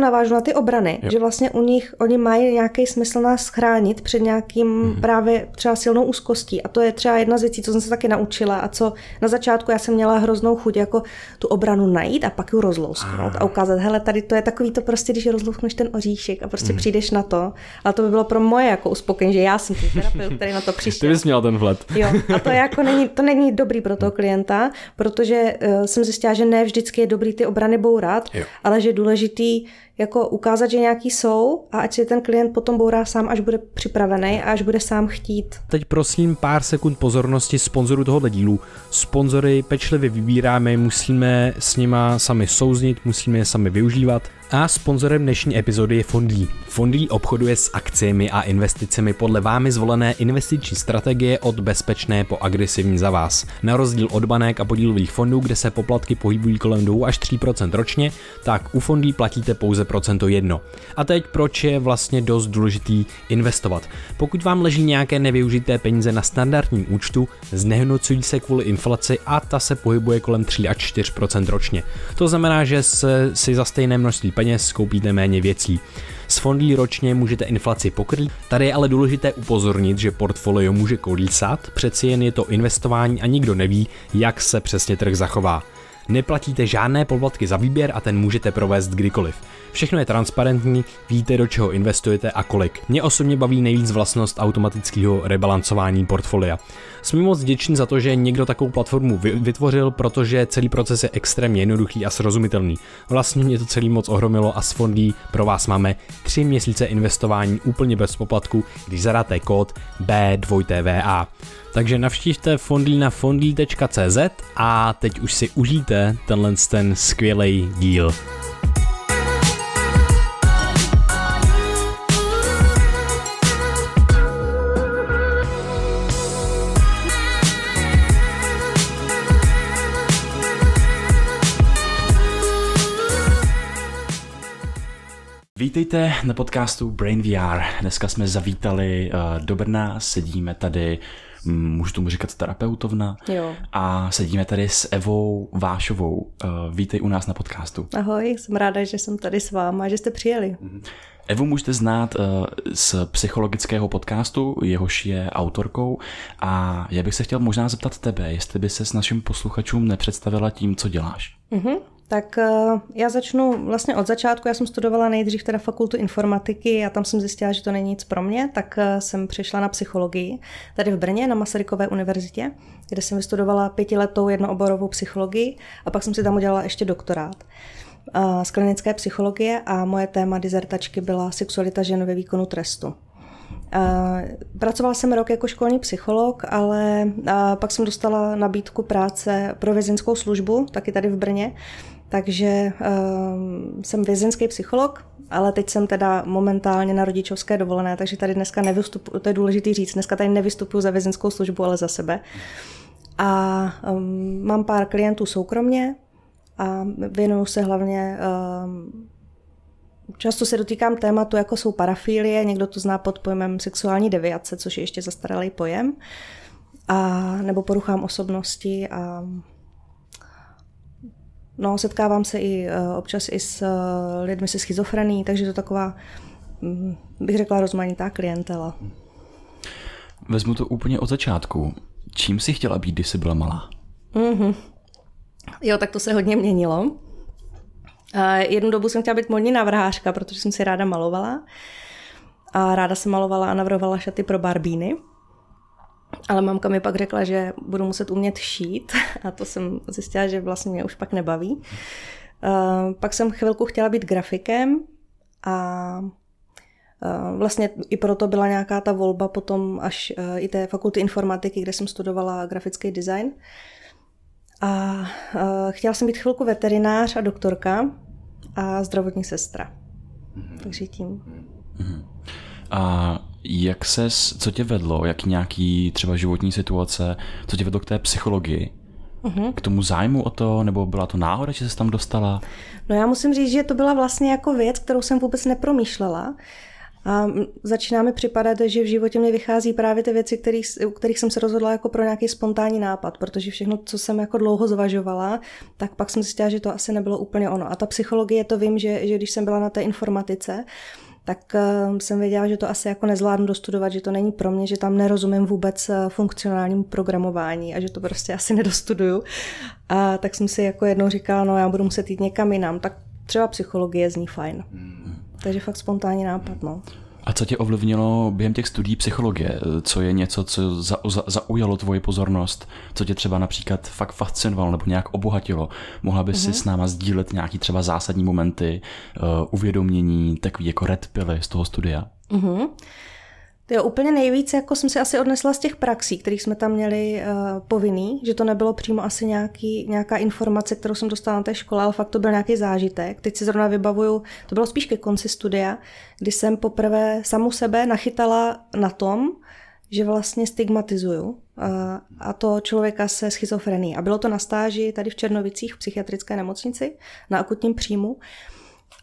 trošku navážu na ty obrany, jo. že vlastně u nich, oni mají nějaký smysl nás chránit před nějakým mm-hmm. právě třeba silnou úzkostí a to je třeba jedna z věcí, co jsem se taky naučila a co na začátku já jsem měla hroznou chuť jako tu obranu najít a pak ji rozlousknout a ukázat, hele, tady to je takový to prostě, když rozlouskneš ten oříšek a prostě mm-hmm. přijdeš na to, ale to by bylo pro moje jako uspokojení, že já jsem ten terapeut, který na to přišel. Ty bys měl ten vhled. Jo, a to jako není, to není dobrý pro toho klienta, protože uh, jsem zjistila, že ne vždycky je dobrý ty obrany bourat, jo. ale že je důležitý jako ukázat, že nějaký jsou a ať si ten klient potom bourá sám, až bude připravený a až bude sám chtít. Teď prosím pár sekund pozornosti sponzoru tohoto dílu. Sponzory pečlivě vybíráme, musíme s nima sami souznit, musíme je sami využívat. A sponzorem dnešní epizody je Fondlí. Fondlí obchoduje s akciemi a investicemi podle vámi zvolené investiční strategie od bezpečné po agresivní za vás. Na rozdíl od banek a podílových fondů, kde se poplatky pohybují kolem 2 až 3% ročně, tak u Fondlí platíte pouze procento jedno. A teď proč je vlastně dost důležitý investovat. Pokud vám leží nějaké nevyužité peníze na standardním účtu, znehodnocují se kvůli inflaci a ta se pohybuje kolem 3 až 4% ročně. To znamená, že se, si za stejné množství peněz koupíte méně věcí. S fondí ročně můžete inflaci pokrýt, tady je ale důležité upozornit, že portfolio může kolísat, přeci jen je to investování a nikdo neví, jak se přesně trh zachová. Neplatíte žádné poplatky za výběr a ten můžete provést kdykoliv. Všechno je transparentní, víte do čeho investujete a kolik. Mě osobně baví nejvíc vlastnost automatického rebalancování portfolia. Jsme moc vděční za to, že někdo takovou platformu vytvořil, protože celý proces je extrémně jednoduchý a srozumitelný. Vlastně mě to celý moc ohromilo a s fondí pro vás máme 3 měsíce investování úplně bez poplatku, když zadáte kód B2TVA. Takže navštivte fondlí na fondlí.cz a teď už si užijte tenhle ten skvělý díl. Vítejte na podcastu Brain VR. Dneska jsme zavítali uh, do Brna, sedíme tady, mm, můžu tomu říkat terapeutovna, jo. a sedíme tady s Evou Vášovou. Uh, vítej u nás na podcastu. Ahoj, jsem ráda, že jsem tady s váma, že jste přijeli. Mm-hmm. Evu můžete znát uh, z psychologického podcastu, jehož je autorkou a já bych se chtěl možná zeptat tebe, jestli by se s našim posluchačům nepředstavila tím, co děláš. Mm-hmm. Tak eh, já začnu vlastně od začátku. Já jsem studovala nejdřív teda fakultu informatiky a tam jsem zjistila, že to není nic pro mě, tak eh, jsem přišla na psychologii tady v Brně na Masarykové univerzitě, kde jsem vystudovala pětiletou jednooborovou psychologii a pak jsem si tam udělala ještě doktorát eh, z klinické psychologie a moje téma dizertačky byla sexualita žen ve výkonu trestu. Pracovala jsem rok jako školní psycholog, ale pak jsem dostala nabídku práce pro vězeňskou službu, taky tady v Brně, takže um, jsem vězenský psycholog, ale teď jsem teda momentálně na rodičovské dovolené, takže tady dneska nevystupuji, to je důležitý říct, dneska tady nevystupuji za vězenskou službu, ale za sebe. A um, mám pár klientů soukromně a věnuju se hlavně um, Často se dotýkám tématu, jako jsou parafilie, někdo to zná pod pojmem sexuální deviace, což je ještě zastaralý pojem, a, nebo poruchám osobnosti a No, setkávám se i uh, občas i s uh, lidmi se schizofrení, takže to taková, um, bych řekla, rozmanitá klientela. Vezmu to úplně od začátku. Čím jsi chtěla být, když jsi byla malá? Mm-hmm. Jo, tak to se hodně měnilo. Uh, jednu dobu jsem chtěla být modní navrhářka, protože jsem si ráda malovala. A ráda se malovala a navrhovala šaty pro barbíny. Ale mamka mi pak řekla, že budu muset umět šít a to jsem zjistila, že vlastně mě už pak nebaví. Uh, pak jsem chvilku chtěla být grafikem a uh, vlastně i proto byla nějaká ta volba potom až uh, i té fakulty informatiky, kde jsem studovala grafický design. A chtěla jsem být chvilku veterinář a doktorka a zdravotní sestra. Mm-hmm. Takže tím. Mm-hmm. A jak se, co tě vedlo, jak nějaký třeba životní situace, co tě vedlo k té psychologii? Uh-huh. K tomu zájmu o to, nebo byla to náhoda, že se tam dostala? No já musím říct, že to byla vlastně jako věc, kterou jsem vůbec nepromýšlela. A začíná mi připadat, že v životě mi vychází právě ty věci, kterých, u kterých jsem se rozhodla jako pro nějaký spontánní nápad, protože všechno, co jsem jako dlouho zvažovala, tak pak jsem zjistila, že to asi nebylo úplně ono. A ta psychologie, to vím, že, že když jsem byla na té informatice, tak uh, jsem věděla, že to asi jako nezvládnu dostudovat, že to není pro mě, že tam nerozumím vůbec uh, funkcionálnímu programování a že to prostě asi nedostuduju. A tak jsem si jako jednou říkala, no já budu muset jít někam jinam, tak třeba psychologie zní fajn. Mm. Takže fakt spontánní nápad, no. A co tě ovlivnilo během těch studií psychologie? Co je něco, co za, za, zaujalo tvoji pozornost? Co tě třeba například fakt fascinovalo nebo nějak obohatilo? Mohla bys mm-hmm. si mhm. s náma sdílet nějaký třeba zásadní momenty, uh, uvědomění, takový jako red pily z toho studia? Mm-hmm. Jo, úplně nejvíc jako jsem si asi odnesla z těch praxí, kterých jsme tam měli uh, povinný, že to nebylo přímo asi nějaký, nějaká informace, kterou jsem dostala na té škole, ale fakt to byl nějaký zážitek. Teď si zrovna vybavuju, to bylo spíš ke konci studia, kdy jsem poprvé samu sebe nachytala na tom, že vlastně stigmatizuju uh, a to člověka se schizofrenií. A bylo to na stáži tady v Černovicích v psychiatrické nemocnici na akutním příjmu.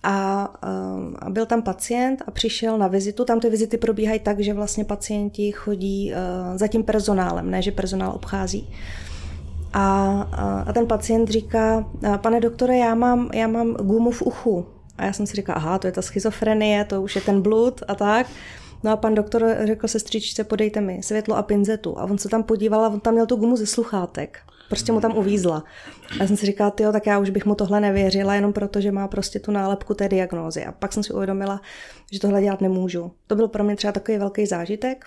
A, eh, a byl tam pacient a přišel na vizitu. Tam ty vizity probíhají tak, že vlastně pacienti chodí uh, za tím personálem, ne že personál obchází. A, a, a ten pacient říká, pane doktore, já mám, já mám gumu v uchu. A já jsem si říkala, aha, to je ta schizofrenie, to už je ten blud a tak. No a pan doktor řekl sestřičce, podejte mi světlo a pinzetu. A on se tam podíval a on tam měl tu gumu ze sluchátek. Prostě mu tam uvízla. A já jsem si říkala, jo, tak já už bych mu tohle nevěřila, jenom proto, že má prostě tu nálepku té diagnózy. A pak jsem si uvědomila, že tohle dělat nemůžu. To byl pro mě třeba takový velký zážitek.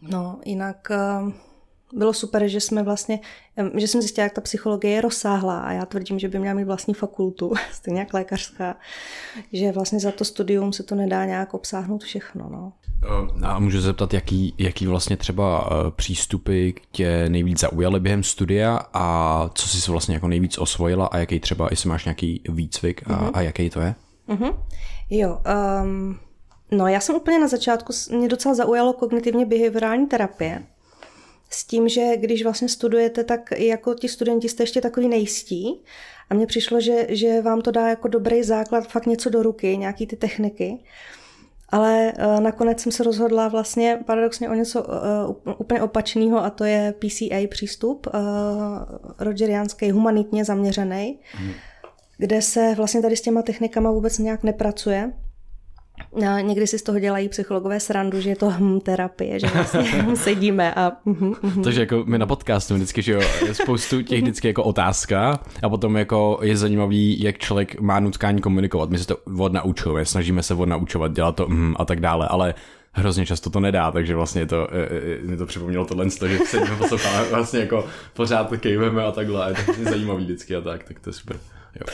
No, jinak eh, bylo super, že jsme vlastně, že jsem zjistila, jak ta psychologie je rozsáhlá a já tvrdím, že by měla mít vlastní fakultu, stejně jak lékařská, že vlastně za to studium se to nedá nějak obsáhnout všechno. No. A můžu se zeptat, jaký, jaký vlastně třeba eh, přístupy tě nejvíc zaujaly během studia a co jsi si vlastně jako nejvíc osvojila a jaký třeba, jestli máš nějaký výcvik a, uh-huh. a jaký to je? Uh-huh. Jo, um, no já jsem úplně na začátku, mě docela zaujalo kognitivně behaviorální terapie, s tím, že když vlastně studujete, tak jako ti studenti jste ještě takový nejistí. A mně přišlo, že, že vám to dá jako dobrý základ fakt něco do ruky, nějaký ty techniky. Ale uh, nakonec jsem se rozhodla vlastně paradoxně o něco uh, úplně opačného a to je PCA přístup, uh, rogeriánský, humanitně zaměřený, hmm. kde se vlastně tady s těma technikama vůbec nějak nepracuje. A někdy si z toho dělají psychologové srandu, že je to hm, terapie, že vlastně sedíme a... Hm, hm. Takže jako my na podcastu vždycky, že jo, je spoustu těch vždycky jako otázka a potom jako je zajímavý, jak člověk má nutkání komunikovat. My se to odnaučujeme, snažíme se odnaučovat, dělat to hm, a tak dále, ale hrozně často to nedá, takže vlastně to, mi to připomnělo tohle, že sedíme posloucháme vlastně jako pořád kejveme a takhle, je to zajímavý vždycky a tak, tak to je super. Jo.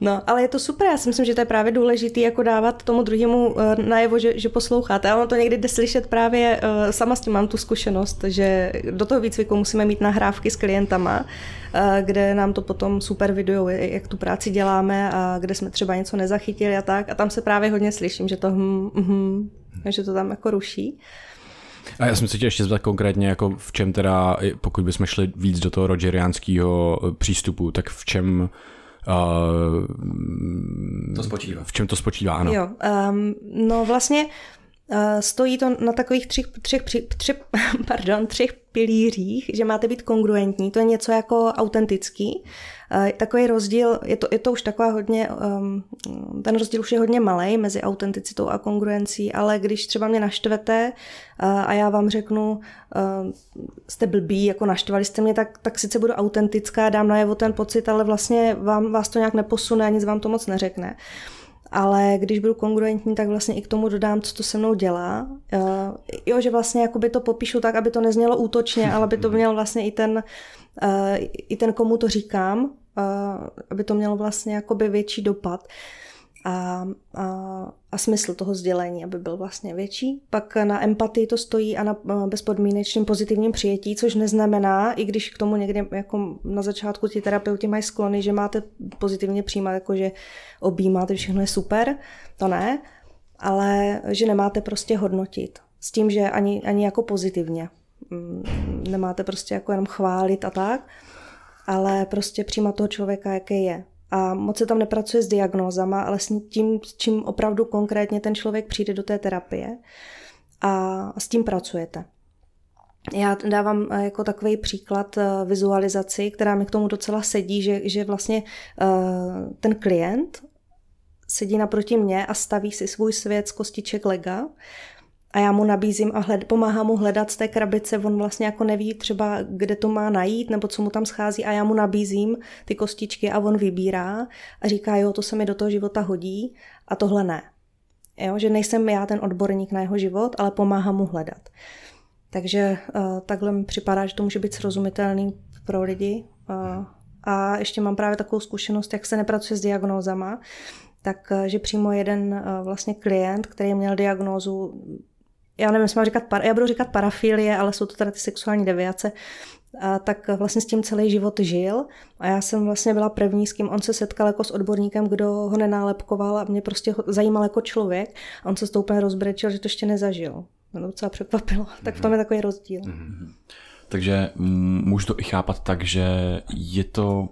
No, ale je to super, já si myslím, že to je právě důležité jako dávat tomu druhému uh, najevo, že, že posloucháte. A ono to někdy jde slyšet právě, uh, sama s tím mám tu zkušenost, že do toho výcviku musíme mít nahrávky s klientama, uh, kde nám to potom super video, jak tu práci děláme a kde jsme třeba něco nezachytili a tak. A tam se právě hodně slyším, že to hm, hm, že to tam jako ruší. A já jsem se chtěl ještě zeptat konkrétně, jako v čem teda, pokud bychom šli víc do toho rogeriánského přístupu, tak v čem to spočívá. V čem to spočívá, ano. Jo, um, no vlastně uh, stojí to na takových třech, třech, tři, pardon, třech pilířích, že máte být kongruentní, to je něco jako autentický. Uh, takový rozdíl, je to, je to už taková hodně, um, ten rozdíl už je hodně malý mezi autenticitou a kongruencí, ale když třeba mě naštvete uh, a já vám řeknu, uh, jste blbý, jako naštvali jste mě, tak, tak sice budu autentická, dám najevo ten pocit, ale vlastně vám, vás to nějak neposune a nic vám to moc neřekne. Ale když budu kongruentní, tak vlastně i k tomu dodám, co to se mnou dělá. Uh, jo, že vlastně jakoby to popíšu tak, aby to neznělo útočně, ale aby to měl vlastně i ten, uh, i ten komu to říkám, aby to mělo vlastně jakoby větší dopad. A, a, a smysl toho sdělení, aby byl vlastně větší. Pak na empatii to stojí a na bezpodmínečným pozitivním přijetí, což neznamená, i když k tomu někdy jako na začátku ti terapeuti mají sklony, že máte pozitivně přijímat, jako že objímáte, všechno je super, to ne, ale že nemáte prostě hodnotit. S tím, že ani, ani jako pozitivně. Mm, nemáte prostě jako jenom chválit a tak, ale prostě přijímat toho člověka, jaký je A moc se tam nepracuje s diagnózama, ale s tím, s čím opravdu konkrétně ten člověk přijde do té terapie a s tím pracujete. Já dávám eh, jako takový příklad eh, vizualizaci, která mi k tomu docela sedí, že, že vlastně eh, ten klient sedí naproti mě a staví si svůj svět z kostiček lega a já mu nabízím a hled, pomáhám mu hledat z té krabice, on vlastně jako neví třeba, kde to má najít nebo co mu tam schází a já mu nabízím ty kostičky a on vybírá a říká, jo, to se mi do toho života hodí a tohle ne. Jo, že nejsem já ten odborník na jeho život, ale pomáhám mu hledat. Takže uh, takhle mi připadá, že to může být srozumitelný pro lidi. Uh, a ještě mám právě takovou zkušenost, jak se nepracuje s diagnózama, tak uh, že přímo jeden uh, vlastně klient, který měl diagnózu, já nevím, jestli mám říkat, já budu říkat parafilie, ale jsou to teda ty sexuální deviace, a tak vlastně s tím celý život žil a já jsem vlastně byla první, s kým on se setkal jako s odborníkem, kdo ho nenálepkoval a mě prostě zajímal jako člověk a on se s tou úplně rozbrečil, že to ještě nezažil mě docela překvapilo. Tak v tom je takový rozdíl. Mm-hmm. Takže můžu to i chápat tak, že je to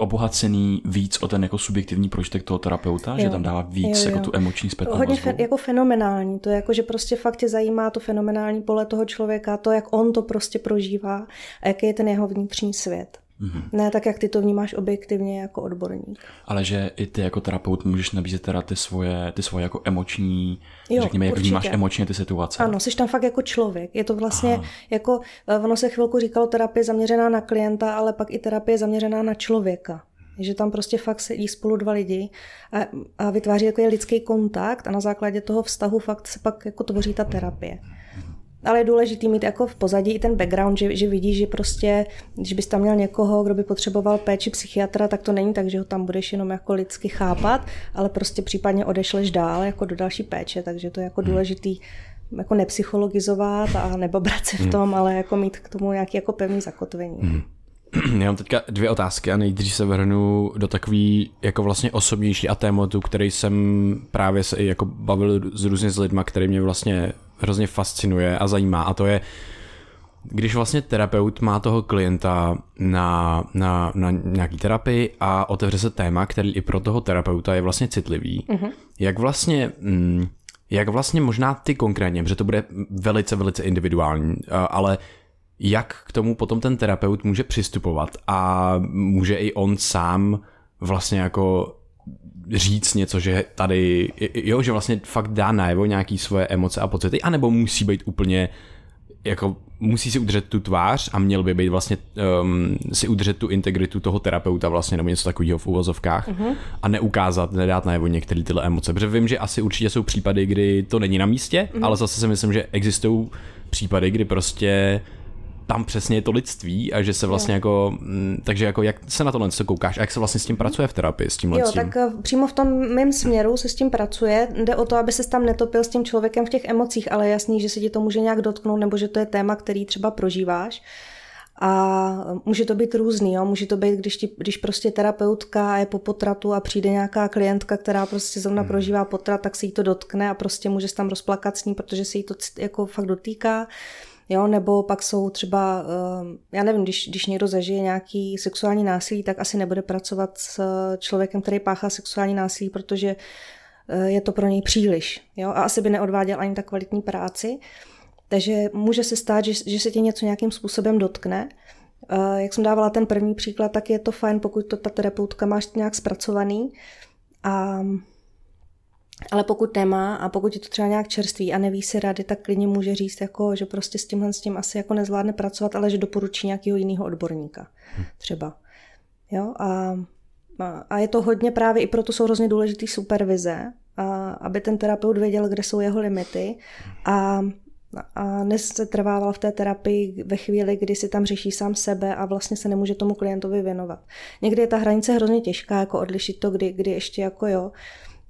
obohacený víc o ten jako subjektivní prožitek toho terapeuta, jo. že tam dává víc jo, jo. jako tu emoční zpětnou Hodně fe, jako fenomenální, to je jako, že prostě fakt tě zajímá to fenomenální pole toho člověka, to, jak on to prostě prožívá a jaký je ten jeho vnitřní svět. Mm-hmm. Ne tak, jak ty to vnímáš objektivně jako odborník. Ale že i ty jako terapeut můžeš nabízet teda ty svoje, ty svoje jako emoční, jo, řekněme, jak určitě. vnímáš emočně ty situace. Ano, jsi tam fakt jako člověk. Je to vlastně Aha. jako, eh, ono se chvilku říkalo terapie zaměřená na klienta, ale pak i terapie zaměřená na člověka. Že tam prostě fakt sedí spolu dva lidi a, a vytváří takový lidský kontakt a na základě toho vztahu fakt se pak jako tvoří ta terapie. Ale je důležité mít jako v pozadí i ten background, že, že vidíš, že prostě, když bys tam měl někoho, kdo by potřeboval péči psychiatra, tak to není tak, že ho tam budeš jenom jako lidsky chápat, ale prostě případně odešleš dál jako do další péče, takže to je jako hmm. důležitý jako nepsychologizovat a nebo brát se v hmm. tom, ale jako mít k tomu nějaký jako pevný zakotvení. Hmm. Já mám teďka dvě otázky a nejdřív se vrhnu do takový jako vlastně osobnější a tématu, který jsem právě se i jako bavil s různě s lidma, který mě vlastně hrozně fascinuje a zajímá a to je, když vlastně terapeut má toho klienta na, na, na nějaký terapii a otevře se téma, který i pro toho terapeuta je vlastně citlivý, mm-hmm. jak vlastně... Mm, jak vlastně možná ty konkrétně, protože to bude velice, velice individuální, ale jak k tomu potom ten terapeut může přistupovat a může i on sám vlastně jako říct něco, že tady, jo, že vlastně fakt dá najevo nějaký svoje emoce a pocity, anebo musí být úplně jako musí si udržet tu tvář a měl by být vlastně um, si udržet tu integritu toho terapeuta vlastně nebo něco takového v uvozovkách uh-huh. a neukázat, nedát najevo některé tyhle emoce, protože vím, že asi určitě jsou případy, kdy to není na místě, uh-huh. ale zase si myslím, že existují případy, kdy prostě tam přesně je to lidství a že se vlastně jo. jako, mm, takže jako jak se na tohle co koukáš a jak se vlastně s tím pracuje v terapii, s tím Jo, tak eh, přímo v tom mém směru se s tím pracuje. Jde o to, aby se tam netopil s tím člověkem v těch emocích, ale jasný, že se ti to může nějak dotknout nebo že to je téma, který třeba prožíváš. A může to být různý, jo? může to být, když, ti, když prostě terapeutka je po potratu a přijde nějaká klientka, která prostě zrovna hmm. prožívá potrat, tak se jí to dotkne a prostě může se tam rozplakat s ní, protože se jí to jako fakt dotýká. Jo, nebo pak jsou třeba, eh, já nevím, když, když někdo zažije nějaký sexuální násilí, tak asi nebude pracovat s člověkem, který páchá sexuální násilí, protože eh, je to pro něj příliš. Jo? A asi by neodváděl ani tak kvalitní práci. Takže může se stát, že, že se tě něco nějakým způsobem dotkne. Eh, jak jsem dávala ten první příklad, tak je to fajn, pokud to ta terapeutka máš nějak zpracovaný. A ale pokud nemá a pokud je to třeba nějak čerstvý a neví si rady, tak klidně může říct, jako, že prostě s tímhle s tím asi jako nezvládne pracovat, ale že doporučí nějakého jiného odborníka třeba. Jo? A, a je to hodně právě, i proto jsou hrozně důležitý supervize, a, aby ten terapeut věděl, kde jsou jeho limity a a trvával v té terapii ve chvíli, kdy si tam řeší sám sebe a vlastně se nemůže tomu klientovi věnovat. Někdy je ta hranice hrozně těžká, jako odlišit to, kdy, kdy ještě jako jo,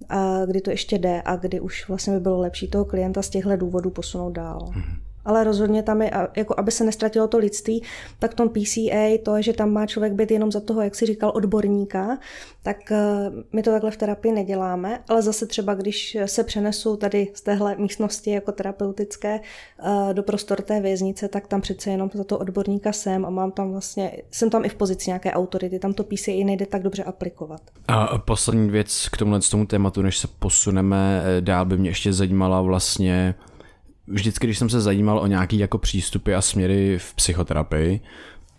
a kdy to ještě jde a kdy už vlastně by bylo lepší toho klienta z těchto důvodů posunout dál. Mm-hmm. Ale rozhodně tam je, jako aby se nestratilo to lidství, tak v tom PCA to, že tam má člověk být jenom za toho, jak si říkal, odborníka, tak eh, my to takhle v terapii neděláme, ale zase třeba, když se přenesu tady z téhle místnosti jako terapeutické eh, do prostor té věznice, tak tam přece jenom za to odborníka jsem a mám tam vlastně, jsem tam i v pozici nějaké autority, tam to PCA nejde tak dobře aplikovat. A poslední věc k tomuhle tomu tématu, než se posuneme eh, dál, by mě ještě zajímala vlastně vždycky, když jsem se zajímal o nějaký jako přístupy a směry v psychoterapii,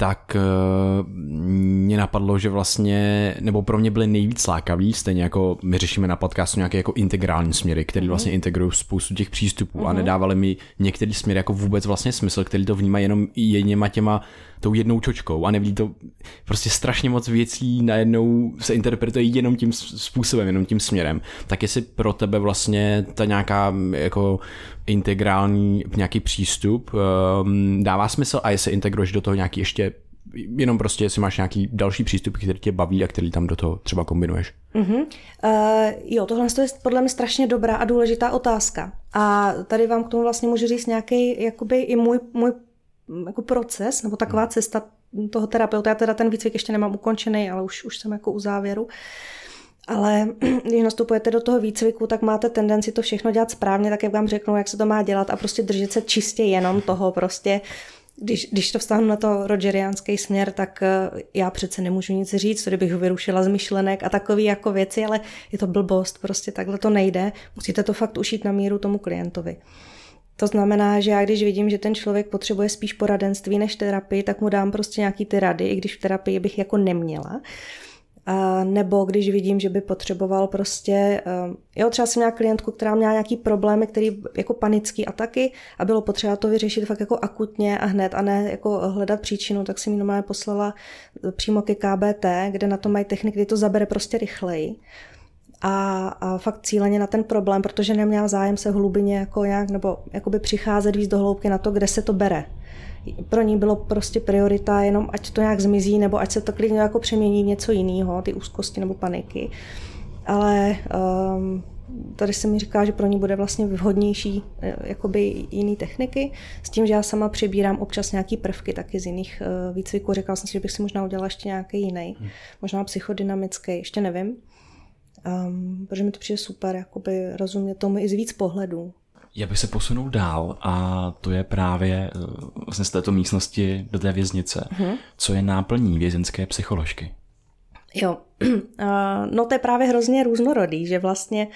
tak uh, mě napadlo, že vlastně, nebo pro mě byly nejvíc lákavý, stejně jako my řešíme na podcastu nějaké jako integrální směry, které mm-hmm. vlastně integrují spoustu těch přístupů mm-hmm. a mhm. nedávali mi některý směr jako vůbec vlastně smysl, který to vnímá jenom jedněma těma tou jednou čočkou a nevidí to prostě strašně moc věcí najednou se interpretuje jenom tím způsobem, jenom tím směrem. Tak jestli pro tebe vlastně ta nějaká jako integrální nějaký přístup um, dává smysl a jestli integruješ do toho nějaký ještě jenom prostě, jestli máš nějaký další přístup, který tě baví a který tam do toho třeba kombinuješ. Uh-huh. Uh, jo, tohle je podle mě strašně dobrá a důležitá otázka. A tady vám k tomu vlastně můžu říct nějaký, jakoby i můj, můj jako proces, nebo taková cesta toho terapeuta. Já teda ten výcvik ještě nemám ukončený, ale už, už jsem jako u závěru. Ale když nastupujete do toho výcviku, tak máte tendenci to všechno dělat správně, tak jak vám řeknou, jak se to má dělat a prostě držet se čistě jenom toho prostě když, když to vstáhnu na to rogeriánský směr, tak eh, já přece nemůžu nic říct, kdybych ho vyrušila z myšlenek a takové jako věci, ale je to blbost, prostě takhle to nejde. Musíte to fakt ušít na míru tomu klientovi. To znamená, že já když vidím, že ten člověk potřebuje spíš poradenství než terapii, tak mu dám prostě nějaký ty rady, i když v terapii bych jako neměla. A nebo když vidím, že by potřeboval prostě, jo, třeba jsem měla klientku, která měla nějaký problémy, který jako panický ataky a bylo potřeba to vyřešit fakt jako akutně a hned a ne jako hledat příčinu, tak jsem ji normálně poslala přímo ke KBT, kde na to mají techniky, kdy to zabere prostě rychleji a, a fakt cíleně na ten problém, protože neměla zájem se hlubině jako nějak, nebo jakoby přicházet víc do hloubky na to, kde se to bere. Pro ní bylo prostě priorita jenom, ať to nějak zmizí, nebo ať se to klidně jako přemění v něco jiného, ty úzkosti nebo paniky. Ale um, tady se mi říká, že pro ní bude vlastně vhodnější eh, jakoby jiný techniky, s tím, že já sama přibírám občas nějaký prvky taky z jiných uh, výcviků. Říkala jsem si, že bych si možná udělala ještě nějaký jiný, hmm. možná psychodynamický, ještě nevím um, protože mi to přijde super, jakoby rozumět tomu i z víc pohledů. Já bych se posunul dál a to je právě eh, vlastně z této místnosti do té věznice. Uh-huh. Co je náplní vězenské psycholožky? Jo, no to je právě hrozně různorodý, že vlastně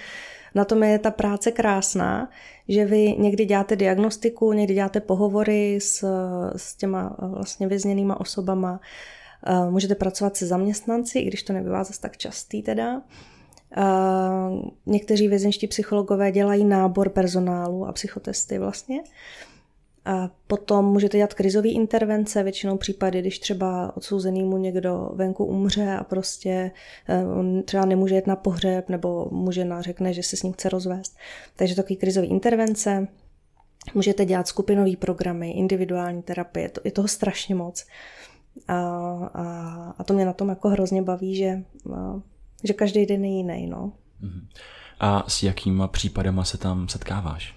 na tom je ta práce krásná, že vy někdy děláte diagnostiku, někdy děláte pohovory s, s těma vlastně vězněnýma osobama, můžete pracovat se zaměstnanci, i když to nebývá zase tak častý teda. Někteří vězenští psychologové dělají nábor personálu a psychotesty vlastně. A potom můžete dělat krizové intervence, většinou případy, když třeba odsouzenýmu někdo venku umře a prostě eh, on třeba nemůže jet na pohřeb nebo na řekne, že se s ním chce rozvést. Takže takový krizové intervence. Můžete dělat skupinové programy, individuální terapie, je toho strašně moc. A, a, a to mě na tom jako hrozně baví, že že každý den je jiný. No. Mhm. A s jakýma případama se tam setkáváš?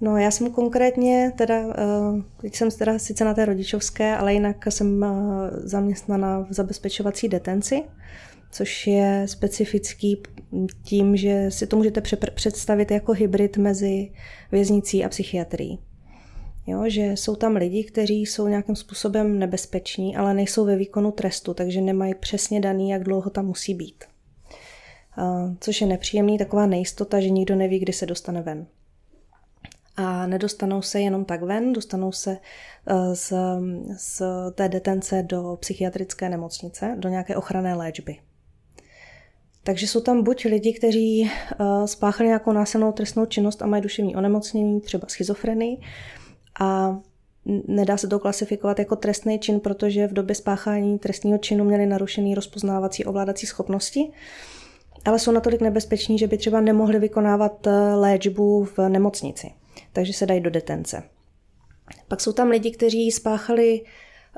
No já jsem konkrétně, teda, eh, teď jsem teda sice na té rodičovské, ale jinak jsem eh, zaměstnaná v zabezpečovací detenci, což je specifický tím, že si to můžete představit jako hybrid mezi věznicí a psychiatrií. Jo, že jsou tam lidi, kteří jsou nějakým způsobem nebezpeční, ale nejsou ve výkonu trestu, takže nemají přesně daný, jak dlouho tam musí být což je nepříjemný, taková nejistota, že nikdo neví, kdy se dostane ven. A nedostanou se jenom tak ven, dostanou se e, z, z té detence do psychiatrické nemocnice, do nějaké ochranné léčby. Takže jsou tam buď lidi, kteří e, spáchali nějakou násilnou trestnou činnost a mají duševní onemocnění, třeba schizofrenii, a nedá se to klasifikovat jako trestný čin, protože v době spáchání trestního činu měli narušený rozpoznávací ovládací schopnosti ale jsou natolik nebezpeční, že by třeba nemohli vykonávat eh, léčbu v nemocnici, takže se dají do detence. Pak jsou tam lidi, kteří spáchali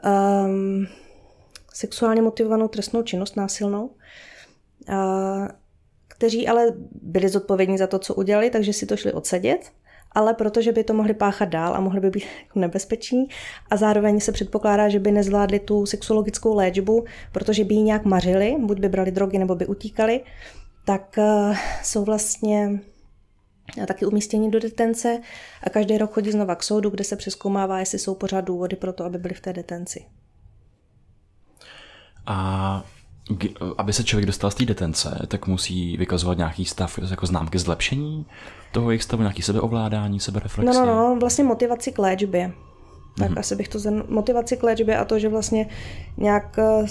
um, sexuálně motivovanou trestnou činnost násilnou, uh, kteří ale byli zodpovědní za to, co udělali, takže si to šli odsedět ale protože by to mohli páchat dál a mohli by být jako nebezpeční a zároveň se předpokládá, že by nezvládli tu sexuologickou léčbu, protože by ji nějak mařili, buď by brali drogy nebo by utíkali, tak uh, jsou vlastně a taky umístění do detence a každý rok chodí znova k soudu, kde se přeskoumává, jestli jsou pořád důvody pro to, aby byli v té detenci. A aby se člověk dostal z té detence, tak musí vykazovat nějaký stav, jako známky zlepšení toho jejich stavu, nějaký sebeovládání, sebereflexie. No, no, no, vlastně motivaci k léčbě. Tak mm-hmm. asi bych to zem... motivaci k léčbě a to, že vlastně nějak eh,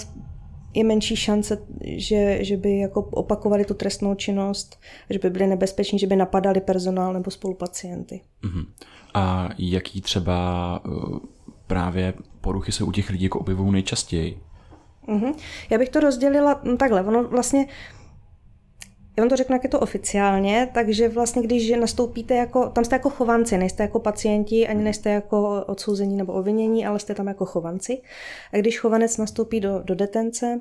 je menší šance, že, že by jako opakovali tu trestnou činnost, že by byli nebezpeční, že by napadali personál nebo spolupacienty. Mm-hmm. A jaký třeba uh, právě poruchy se u těch lidí jako objevují nejčastěji? Mm-hmm. Já bych to rozdělila no, takhle. Ono vlastně, já vám to řeknu, jak je to oficiálně, takže vlastně, když nastoupíte jako, tam jste jako chovanci, nejste jako pacienti, ani nejste jako odsouzení nebo obvinění, ale jste tam jako chovanci. A když chovanec nastoupí do, do detence,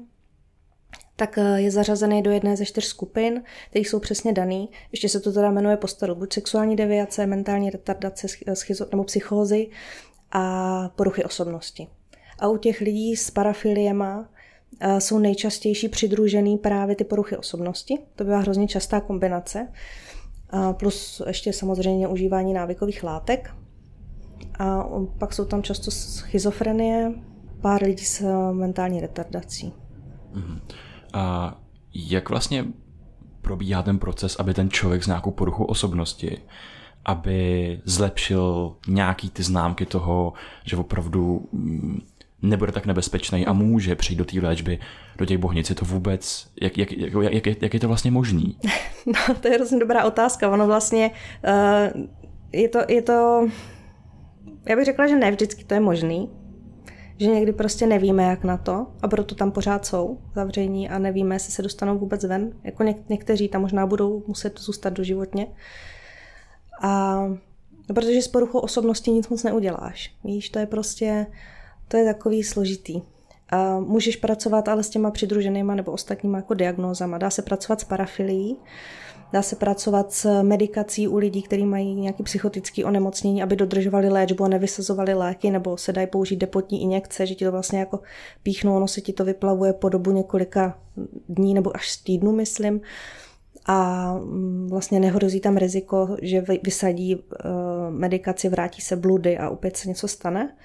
tak eh, je zařazený do jedné ze čtyř skupin, které jsou přesně daný. Ještě se to teda jmenuje postaru, buď sexuální deviace, mentální retardace, schizo, nebo psychózy a poruchy osobnosti. A u těch lidí s parafiliema eh, jsou nejčastější přidružený právě ty poruchy osobnosti. To byla hrozně častá kombinace. Plus ještě samozřejmě užívání návykových látek. A pak jsou tam často schizofrenie, pár lidí s eh, mentální retardací. Uh-huh. A jak vlastně probíhá ten proces, aby ten člověk s nějakou poruchou osobnosti, aby zlepšil nějaký ty známky toho, že opravdu mm, nebude tak nebezpečný a může přijít do té léčby, do těch bohnic. Je to vůbec, jak, jak, jak, jak, jak je to vlastně možný? No, to je hrozně dobrá otázka. Ono vlastně uh, je, to, je to, já bych řekla, že ne vždycky to je možný, že někdy prostě nevíme, jak na to a proto tam pořád jsou zavření a nevíme, jestli se dostanou vůbec ven. Jako něk- někteří tam možná budou muset zůstat doživotně. A protože s poruchou osobnosti nic moc neuděláš. Víš, to je prostě, to je takový složitý. A můžeš pracovat ale s těma přidruženýma nebo ostatníma jako diagnózama. Dá se pracovat s parafilií, dá se pracovat s medikací u lidí, kteří mají nějaký psychotický onemocnění, aby dodržovali léčbu a nevysazovali léky, nebo se dají použít depotní injekce, že ti to vlastně jako píchnou, ono se ti to vyplavuje po dobu několika dní nebo až týdnu, myslím. A mm, vlastně nehrozí tam riziko, že vysadí uh, medikaci, vrátí se bludy a opět se něco stane.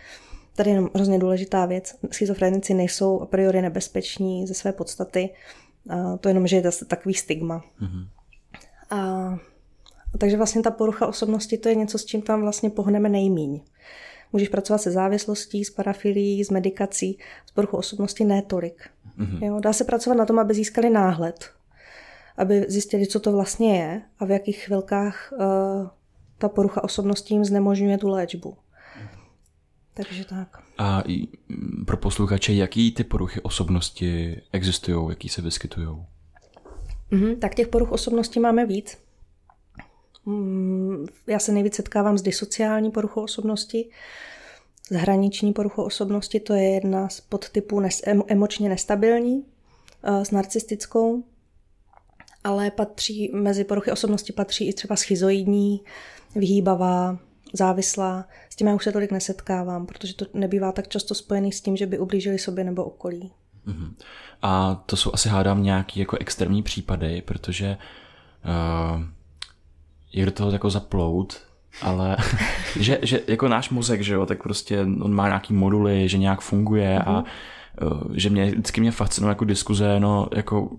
Tady je hrozně důležitá věc. Schizofrenici nejsou a priori nebezpeční ze své podstaty. A to jenom, že je to takový stigma. Mm-hmm. A, takže vlastně ta porucha osobnosti to je něco, s čím tam vlastně pohneme nejmíň. Můžeš pracovat se závislostí, s parafilií, s medikací, s poruchou osobnosti ne tolik. Mm-hmm. Jo, dá se pracovat na tom, aby získali náhled, aby zjistili, co to vlastně je a v jakých chvilkách uh, ta porucha osobnosti jim znemožňuje tu léčbu. Takže tak. A pro posluchače, jaký ty poruchy osobnosti existují, jaký se vyskytují? Mm-hmm, tak těch poruch osobnosti máme víc. Mm, já se nejvíc setkávám s disociální poruchou osobnosti, s hraniční poruchou osobnosti, to je jedna z podtypů nes, emočně nestabilní, eh, s narcistickou, ale patří, mezi poruchy osobnosti patří i třeba schizoidní, vyhýbavá, závislá. S tím já už se tolik nesetkávám, protože to nebývá tak často spojený s tím, že by ublížili sobě nebo okolí. Mm-hmm. A to jsou asi hádám nějaký jako extrémní případy, protože uh, je do toho jako zaplout, ale že, že jako náš mozek, že jo, tak prostě on má nějaký moduly, že nějak funguje mm-hmm. a uh, že mě vždycky mě fascinuje jako diskuze, no jako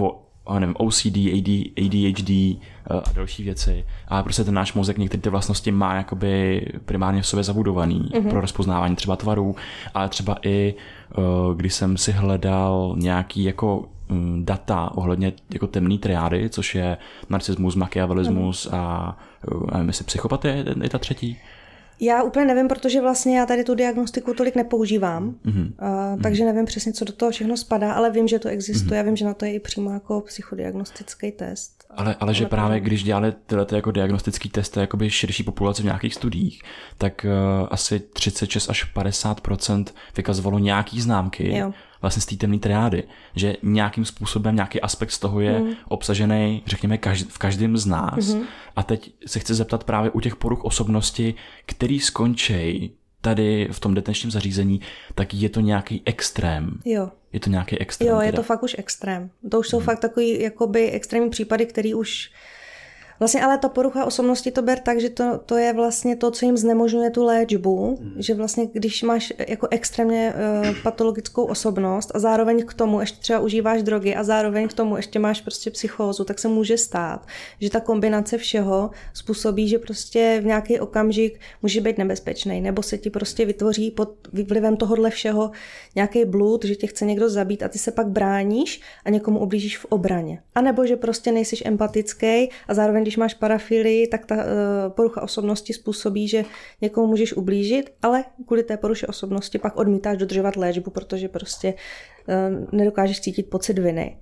o o nevím, OCD, AD, ADHD eh, a další věci. A prostě ten náš mozek některé ty vlastnosti má jakoby primárně v sobě zabudovaný mm-hmm. pro rozpoznávání třeba tvarů, ale třeba i eh, když jsem si hledal nějaký jako mm, data ohledně jako temný triády, což je narcismus, machiavelismus mm-hmm. a eh, nevím, jestli psychopatie je ta třetí. Já úplně nevím, protože vlastně já tady tu diagnostiku tolik nepoužívám, mm-hmm. uh, takže nevím přesně, co do toho všechno spadá, ale vím, že to existuje mm-hmm. a vím, že na to je i přímo jako psychodiagnostický test. Ale, ale že právě když dělali tyhle jako diagnostický testy jakoby širší populace v nějakých studiích, tak uh, asi 36 až 50% vykazovalo nějaký známky, jo. Vlastně z té temné triády, že nějakým způsobem nějaký aspekt z toho je mm. obsažený, řekněme, každ- v každém z nás. Mm-hmm. A teď se chci zeptat právě u těch poruch osobnosti, který skončí tady v tom detenčním zařízení, tak je to nějaký extrém. Jo. Je to nějaký extrém. Jo, je to fakt už extrém. To už jsou hmm. fakt takový jakoby extrémní případy, který už Vlastně ale ta porucha osobnosti to ber tak, že to, to je vlastně to, co jim znemožňuje tu léčbu, mm. že vlastně když máš jako extrémně uh, patologickou osobnost a zároveň k tomu ještě třeba užíváš drogy a zároveň k tomu ještě máš prostě psychózu, tak se může stát, že ta kombinace všeho způsobí, že prostě v nějaký okamžik může být nebezpečný, nebo se ti prostě vytvoří pod vlivem tohohle všeho nějaký blud, že tě chce někdo zabít a ty se pak bráníš a někomu oblížíš v obraně. A nebo že prostě nejsiš empatický a zároveň, když máš parafilii, tak ta uh, porucha osobnosti způsobí, že někomu můžeš ublížit, ale kvůli té poruše osobnosti pak odmítáš dodržovat léčbu, protože prostě uh, nedokážeš cítit pocit viny.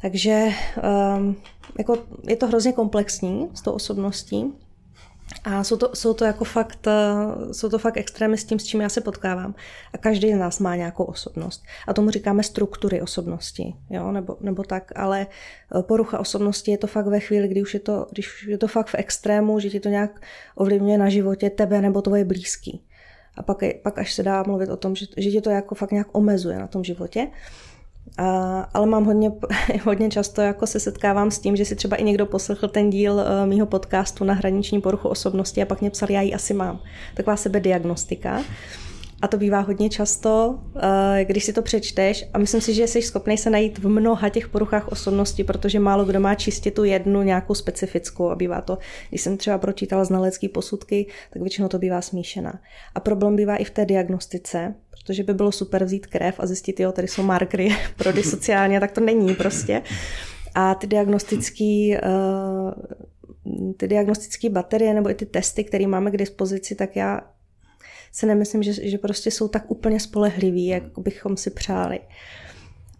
Takže um, jako je to hrozně komplexní s tou osobností. A jsou to, jsou to jako fakt, eh, jsou to fakt extrémy s tím, s čím já se potkávám. A každý z nás má nějakou osobnost. A tomu říkáme struktury osobnosti, jo, nebo, nebo tak, ale eh, porucha osobnosti je to fakt ve chvíli, kdy už je to, když je to fakt v extrému, že ti to nějak ovlivňuje na životě tebe nebo tvoje blízký. A pak, je, pak až se dá mluvit o tom, že, že tě to jako fakt nějak omezuje na tom životě. A, ale mám hodně, hodně často jako se setkávám s tím, že si třeba i někdo poslechl ten díl uh, mýho podcastu na hraniční poruchu osobnosti a pak mě psal, já ji asi mám. Taková sebediagnostika. A to bývá hodně často, eh, když si to přečteš a myslím si, že jsi schopný se najít v mnoha těch poruchách osobnosti, protože málo kdo má čistě tu jednu nějakou specifickou a bývá to, když jsem třeba pročítala znalecké posudky, tak většinou to bývá smíšená. A problém bývá i v té diagnostice, protože by bylo super vzít krev a zjistit, jo, tady jsou markery pro disociálně, tak to není prostě. A ty diagnostický uh, ty diagnostické baterie nebo i ty testy, které máme k dispozici, tak já si nemyslím, že, že prostě jsou tak úplně spolehliví, jak bychom si přáli.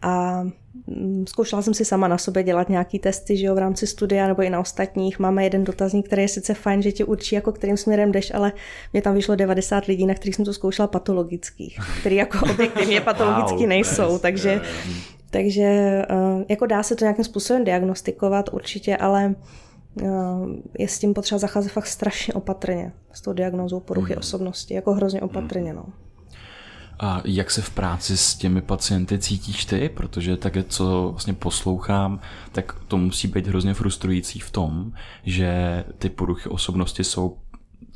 A mm, zkoušela jsem si sama na sobě dělat nějaký testy, že jo, v rámci studia nebo i na ostatních. Máme jeden dotazník, který je sice fajn, že ti určí, jako kterým směrem jdeš, ale mě tam vyšlo 90 lidí, na kterých jsem to zkoušela patologických, který jako objektivně patologicky nejsou, takže, takže eh, jako dá se to nějakým způsobem diagnostikovat určitě, ale je s tím potřeba zacházet fakt strašně opatrně, s tou diagnózou poruchy mm. osobnosti, jako hrozně opatrně. No. A jak se v práci s těmi pacienty cítíš ty? Protože také, co vlastně poslouchám, tak to musí být hrozně frustrující v tom, že ty poruchy osobnosti jsou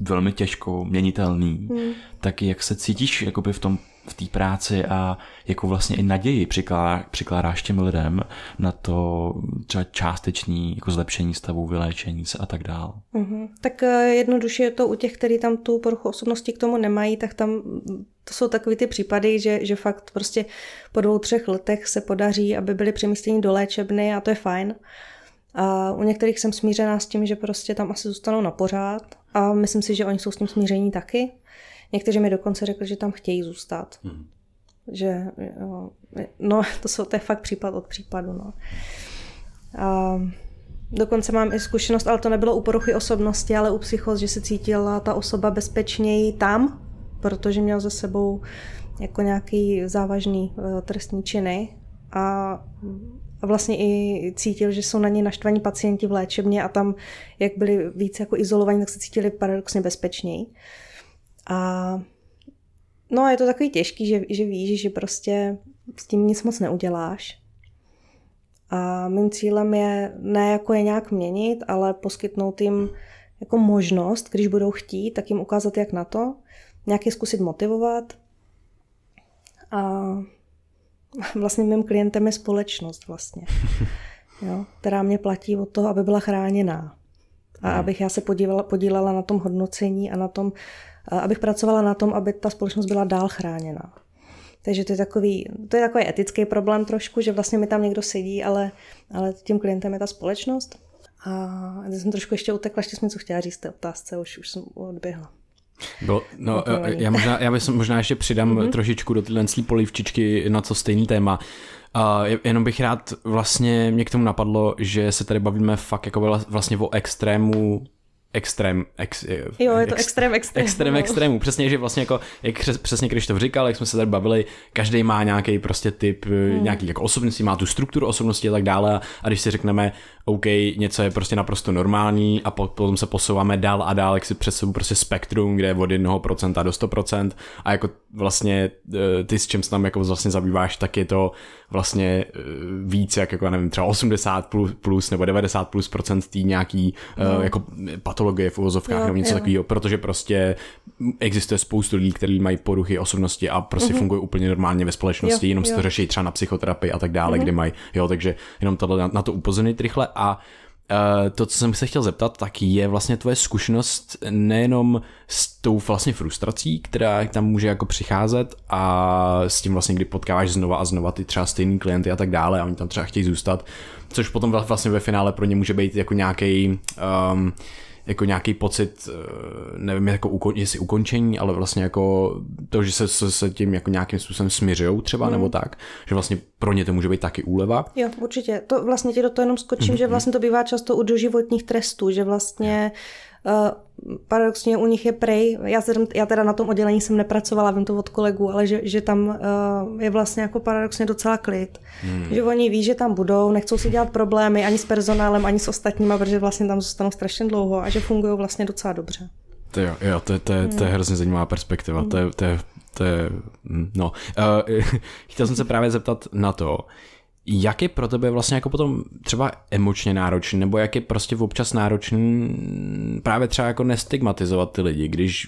velmi těžko měnitelný. Hmm. Tak jak se cítíš jakoby v tom v té práci a jako vlastně i naději přikládá, přikládáš těm lidem na to třeba částečný jako zlepšení stavu, vyléčení se a tak dál. Mm-hmm. Tak eh, jednoduše je to u těch, kteří tam tu poruchu osobnosti k tomu nemají, tak tam to jsou takový ty případy, že, že fakt prostě po dvou, třech letech se podaří, aby byli přemístěni do léčebny a to je fajn. A u některých jsem smířená s tím, že prostě tam asi zůstanou na pořád a myslím si, že oni jsou s tím smíření taky. Někteří mi dokonce řekli, že tam chtějí zůstat. Hmm. Že, no, to, jsou, to je fakt případ od případu. No. A dokonce mám i zkušenost, ale to nebylo u poruchy osobnosti, ale u psychos, že se cítila ta osoba bezpečněji tam, protože měl za sebou jako nějaký závažný uh, trestní činy a, a vlastně i cítil, že jsou na ně naštvaní pacienti v léčebně a tam, jak byli víc jako izolovaní, tak se cítili paradoxně bezpečněji. A no je to takový těžký, že, že víš, že prostě s tím nic moc neuděláš. A mým cílem je ne jako je nějak měnit, ale poskytnout jim jako možnost, když budou chtít, tak jim ukázat, jak na to, nějaký zkusit motivovat. A vlastně mým klientem je společnost vlastně, jo, která mě platí o to, aby byla chráněná. A hmm. abych já se podívala, podílela na tom hodnocení a na tom, abych pracovala na tom, aby ta společnost byla dál chráněna. Takže to je takový, to je takový etický problém trošku, že vlastně mi tam někdo sedí, ale, ale tím klientem je ta společnost. A já jsem trošku ještě utekla, ještě jsem co chtěla říct té otázce, už, už jsem odběhla. Bylo, no, já, možná, já bych možná ještě přidám mm-hmm. trošičku do tyhle polivčičky na co stejný téma. Uh, jenom bych rád, vlastně mě k tomu napadlo, že se tady bavíme fakt jako vlastně o extrému extrém, ex, jo, je to ex, extrém, extrém. Extrém, no. extrému. Přesně, že vlastně jako, jak přesně když to říkal, jak jsme se tady bavili, každý má nějaký prostě typ, hmm. nějaký jako osobnosti, má tu strukturu osobnosti a tak dále. A když si řekneme, OK, něco je prostě naprosto normální a potom se posouváme dál a dál, jak si před sebou prostě spektrum, kde je od 1% do 100% a jako vlastně eh, ty s čím se tam jako vlastně zabýváš, tak je to vlastně eh, víc jak jako nevím, třeba 80 plus, plus nebo 90 plus procent tý nějaký uh, jako patologie v uvozovkách nebo něco takového, protože prostě existuje spoustu lidí, kteří mají poruchy osobnosti a prostě uh-huh. fungují úplně normálně ve společnosti, jo, jenom jo. se to řeší třeba na psychoterapii a tak dále, uh-huh. kde mají, jo, takže jenom tohle na, na to upozornit rychle a Uh, to, co jsem se chtěl zeptat, tak je vlastně tvoje zkušenost nejenom s tou vlastně frustrací, která tam může jako přicházet a s tím vlastně, kdy potkáváš znova a znova ty třeba stejný klienty a tak dále a oni tam třeba chtějí zůstat, což potom vlastně ve finále pro ně může být jako nějaký um, jako nějaký pocit, eh, nevím, jako ukon, jestli ukončení, ale vlastně jako to, že se, se, se tím jako nějakým způsobem směřují třeba, mm. nebo tak, že vlastně pro ně to může být taky úleva. Jo, určitě. To vlastně ti do toho jenom skočím, mm-hmm. že vlastně to bývá často u doživotních trestů, že vlastně uh, paradoxně u nich je prej, já, jsem, já teda na tom oddělení jsem nepracovala, vím to od kolegů, ale že, že tam uh, je vlastně jako paradoxně docela klid. Hmm. Že oni ví, že tam budou, nechcou si dělat problémy ani s personálem, ani s ostatníma, protože vlastně tam zůstanou strašně dlouho a že fungují vlastně docela dobře. To jo, jo to, to, to, to je hrozně zajímavá perspektiva. Hmm. To, je, to, je, to je, no. Uh, chtěl jsem se právě zeptat na to, jak je pro tebe vlastně jako potom třeba emočně náročný, nebo jak je prostě občas náročný právě třeba jako nestigmatizovat ty lidi, když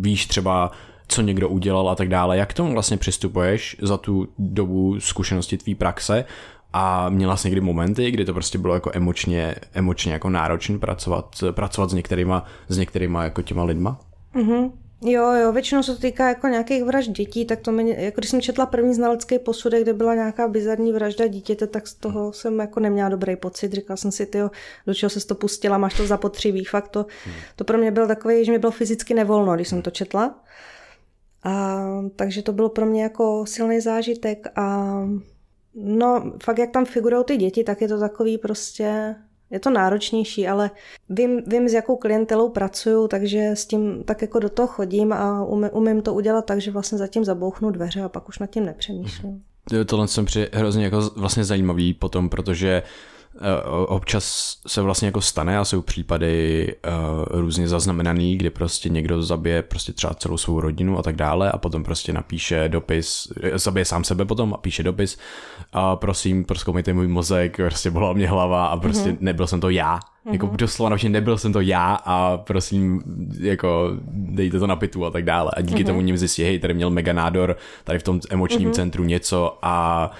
víš třeba, co někdo udělal a tak dále. Jak k tomu vlastně přistupuješ za tu dobu zkušenosti tvý praxe a měla jsi někdy momenty, kdy to prostě bylo jako emočně, emočně jako náročný pracovat, pracovat s některýma, s některýma jako těma lidma? Mm-hmm. Jo, jo, většinou se to týká jako nějakých vražd dětí, tak to mě, jako když jsem četla první znalecký posudek, kde byla nějaká bizarní vražda dítěte, tak z toho jsem jako neměla dobrý pocit. Říkala jsem si, ty, do čeho se to pustila, máš to zapotřebí. Fakt to, to pro mě byl takový, že mi bylo fyzicky nevolno, když jsem to četla. A, takže to bylo pro mě jako silný zážitek a no fakt jak tam figurují ty děti, tak je to takový prostě je to náročnější, ale vím, vím, s jakou klientelou pracuju, takže s tím tak jako do toho chodím a umím, umím to udělat tak, že vlastně zatím zabouchnu dveře a pak už nad tím nepřemýšlím. Tohle jsem při hrozně jako vlastně zajímavý potom, protože Eh, občas se vlastně jako stane a jsou případy uh, různě zaznamenaný, kdy prostě někdo zabije prostě třeba celou svou rodinu a tak dále a potom prostě napíše dopis, eh, zabije sám sebe potom a píše dopis a prosím, proskoumejte můj mozek, prostě bola mě hlava a prostě mm-hmm. nebyl jsem to já. Mm-hmm. Jako doslova například nebyl jsem to já a prosím, jako dejte to na pitu a tak dále. A díky mm-hmm. tomu ním zjistí, hej, tady měl mega nádor, tady v tom emočním mm-hmm. centru něco a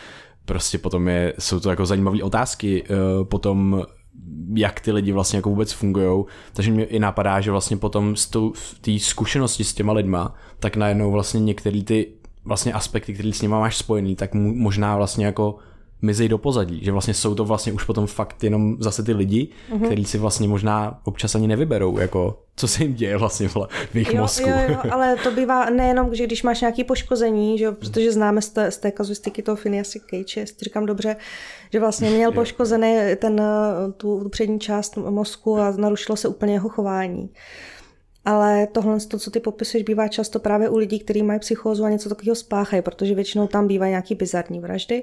prostě potom je, jsou to jako zajímavé otázky, uh, potom jak ty lidi vlastně jako vůbec fungují. Takže mě i napadá, že vlastně potom z té zkušenosti s těma lidma, tak najednou vlastně některé ty vlastně aspekty, které s nima máš spojený, tak možná vlastně jako mizej do pozadí, že vlastně jsou to vlastně už potom fakt jenom zase ty lidi, mm-hmm. který si vlastně možná občas ani nevyberou, jako co se jim děje vlastně v jejich jo, mozku. Jo, jo, ale to bývá nejenom, že když máš nějaké poškození, že, protože známe z té, z té kazuistiky toho Phineas Cage, jestli říkám dobře, že vlastně měl poškozený ten, tu přední část mozku a narušilo se úplně jeho chování. Ale tohle, to, co ty popisuješ, bývá často právě u lidí, kteří mají psychózu a něco takového spáchají, protože většinou tam bývají nějaký bizarní vraždy.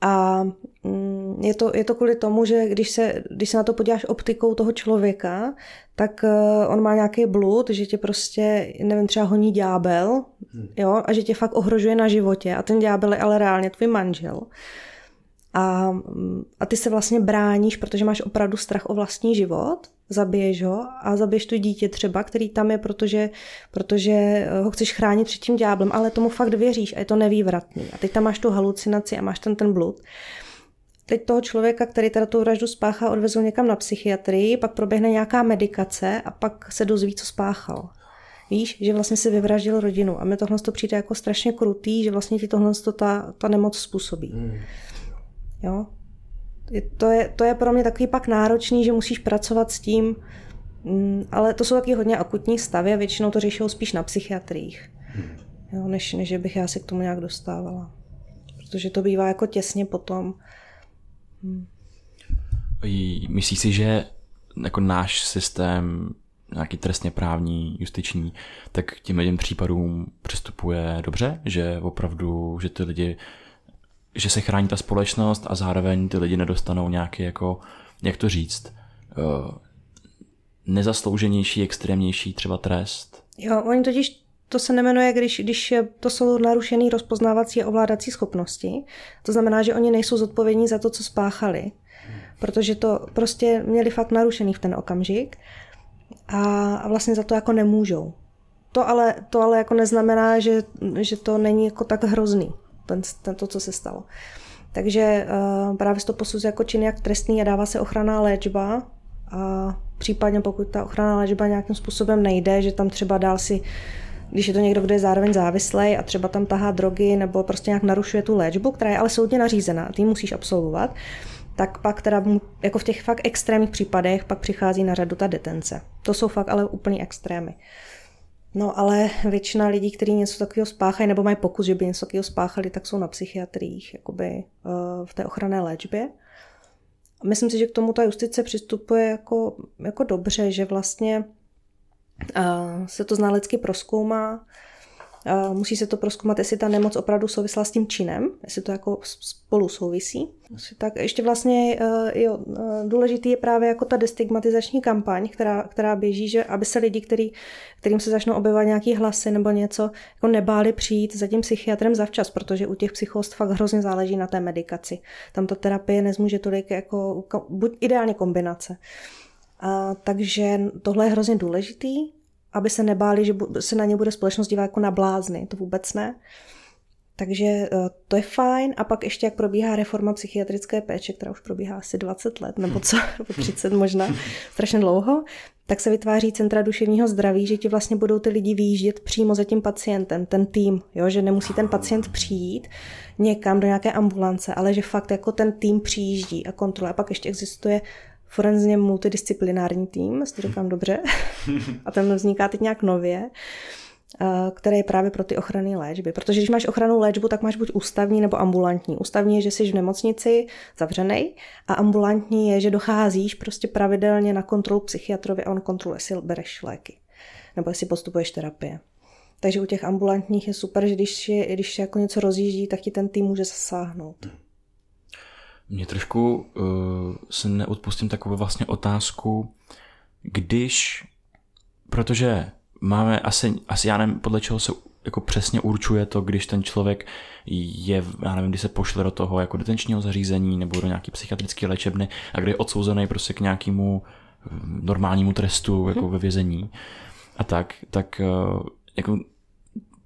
A mm, je to, je to kvůli tomu, že když se, když se na to podíváš optikou toho člověka, tak eh, on má nějaký blud, že tě prostě, nevím, třeba honí ďábel, hmm. jo, a že tě fakt ohrožuje na životě. A ten ďábel je ale reálně tvůj manžel. A, mm, a ty se vlastně bráníš, protože máš opravdu strach o vlastní život zabiješ ho a zabiješ to dítě třeba, který tam je, protože, protože eh, ho chceš chránit před tím ďáblem, ale tomu fakt věříš a je to nevývratný. A teď tam máš tu halucinaci a máš ten ten blud. Teď toho člověka, který teda tu vraždu spáchá, odvezou někam na psychiatrii, pak proběhne nějaká medikace a pak se dozví, co spáchal. Víš, že vlastně si vyvraždil rodinu. A mi tohle to přijde jako strašně krutý, že vlastně ti tohle ta, ta nemoc způsobí. Hmm. Jo? To je, to je pro mě takový pak náročný, že musíš pracovat s tím, mm, ale to jsou taky hodně akutní stavy a většinou to řešou spíš na psychiatriích, jo, než, než bych já se k tomu nějak dostávala. Protože to bývá jako těsně potom. Hmm. Myslíš si, že jako náš systém nějaký trestně právní, justiční, tak těm případům přistupuje dobře, že opravdu, že ty lidi, že se chrání ta společnost a zároveň ty lidi nedostanou nějaký jako, jak to říct, uh, nezaslouženější, extrémnější třeba trest. Jo, oni totiž to se nemenuje, když, když to jsou narušené rozpoznávací a ovládací schopnosti. To znamená, že oni nejsou zodpovědní za to, co spáchali, protože to prostě měli fakt narušený v ten okamžik a, a vlastně za to jako nemůžou. To ale, to ale jako neznamená, že, že to není jako tak hrozný, ten, to, co se stalo. Takže uh, právě se to posuzuje jako čin jak trestný a dává se ochranná léčba a případně pokud ta ochranná léčba nějakým způsobem nejde, že tam třeba dál si když je to někdo, kdo je zároveň závislý a třeba tam tahá drogy nebo prostě nějak narušuje tu léčbu, která je ale soudně nařízená, ty musíš absolvovat, tak pak teda jako v těch fakt extrémních případech pak přichází na řadu ta detence. To jsou fakt ale úplně extrémy. No ale většina lidí, kteří něco takového spáchají nebo mají pokus, že by něco takového spáchali, tak jsou na psychiatriích, jakoby eh, v té ochranné léčbě. Myslím si, že k tomu ta justice přistupuje jako, jako dobře, že vlastně se to znalecky proskoumá, musí se to proskoumat, jestli ta nemoc opravdu souvisla s tím činem, jestli to jako spolu souvisí. Tak ještě vlastně e, jo, e, důležitý je právě jako ta destigmatizační kampaň, která, která běží, že aby se lidi, který, kterým se začnou objevovat nějaký hlasy nebo něco, jako nebáli přijít za tím psychiatrem zavčas, protože u těch psychost fakt hrozně záleží na té medikaci. Tam ta terapie nezmůže tolik jako buď ideálně kombinace. A, takže tohle je hrozně důležitý, aby se nebáli, že se na ně bude společnost dívat jako na blázny. To vůbec ne. Takže e, to je fajn. A pak ještě, jak probíhá reforma psychiatrické péče, která už probíhá asi 20 let, nebo co, nebo 30 možná, strašně dlouho, tak se vytváří centra duševního zdraví, že ti vlastně budou ty lidi výjíždět přímo za tím pacientem, ten tým, jo? že nemusí ten pacient přijít někam do nějaké ambulance, ale že fakt jako ten tým přijíždí a kontroluje. A pak ještě existuje forenzně multidisciplinární tým, jestli to říkám dobře, a ten vzniká teď nějak nově, eh, který je právě pro ty ochranné léčby. Protože když máš ochrannou léčbu, tak máš buď ústavní nebo ambulantní. Ústavní je, že jsi v nemocnici zavřený a ambulantní je, že docházíš prostě pravidelně na kontrolu psychiatrovi a on kontroluje, jestli bereš léky nebo jestli postupuješ terapie. Takže u těch ambulantních je super, že když, je, když jako něco rozjíždí, tak ti ten tým může zasáhnout. Mě trošku uh, se neodpustím takovou vlastně otázku, když, protože máme asi, asi já nevím, podle čeho se jako přesně určuje to, když ten člověk je, já nevím, kdy se pošle do toho jako detenčního zařízení nebo do nějaký psychiatrické léčebny a kdy je odsouzený prostě k nějakému eh, normálnímu trestu jako mhm. ve vězení a tak, tak uh, jako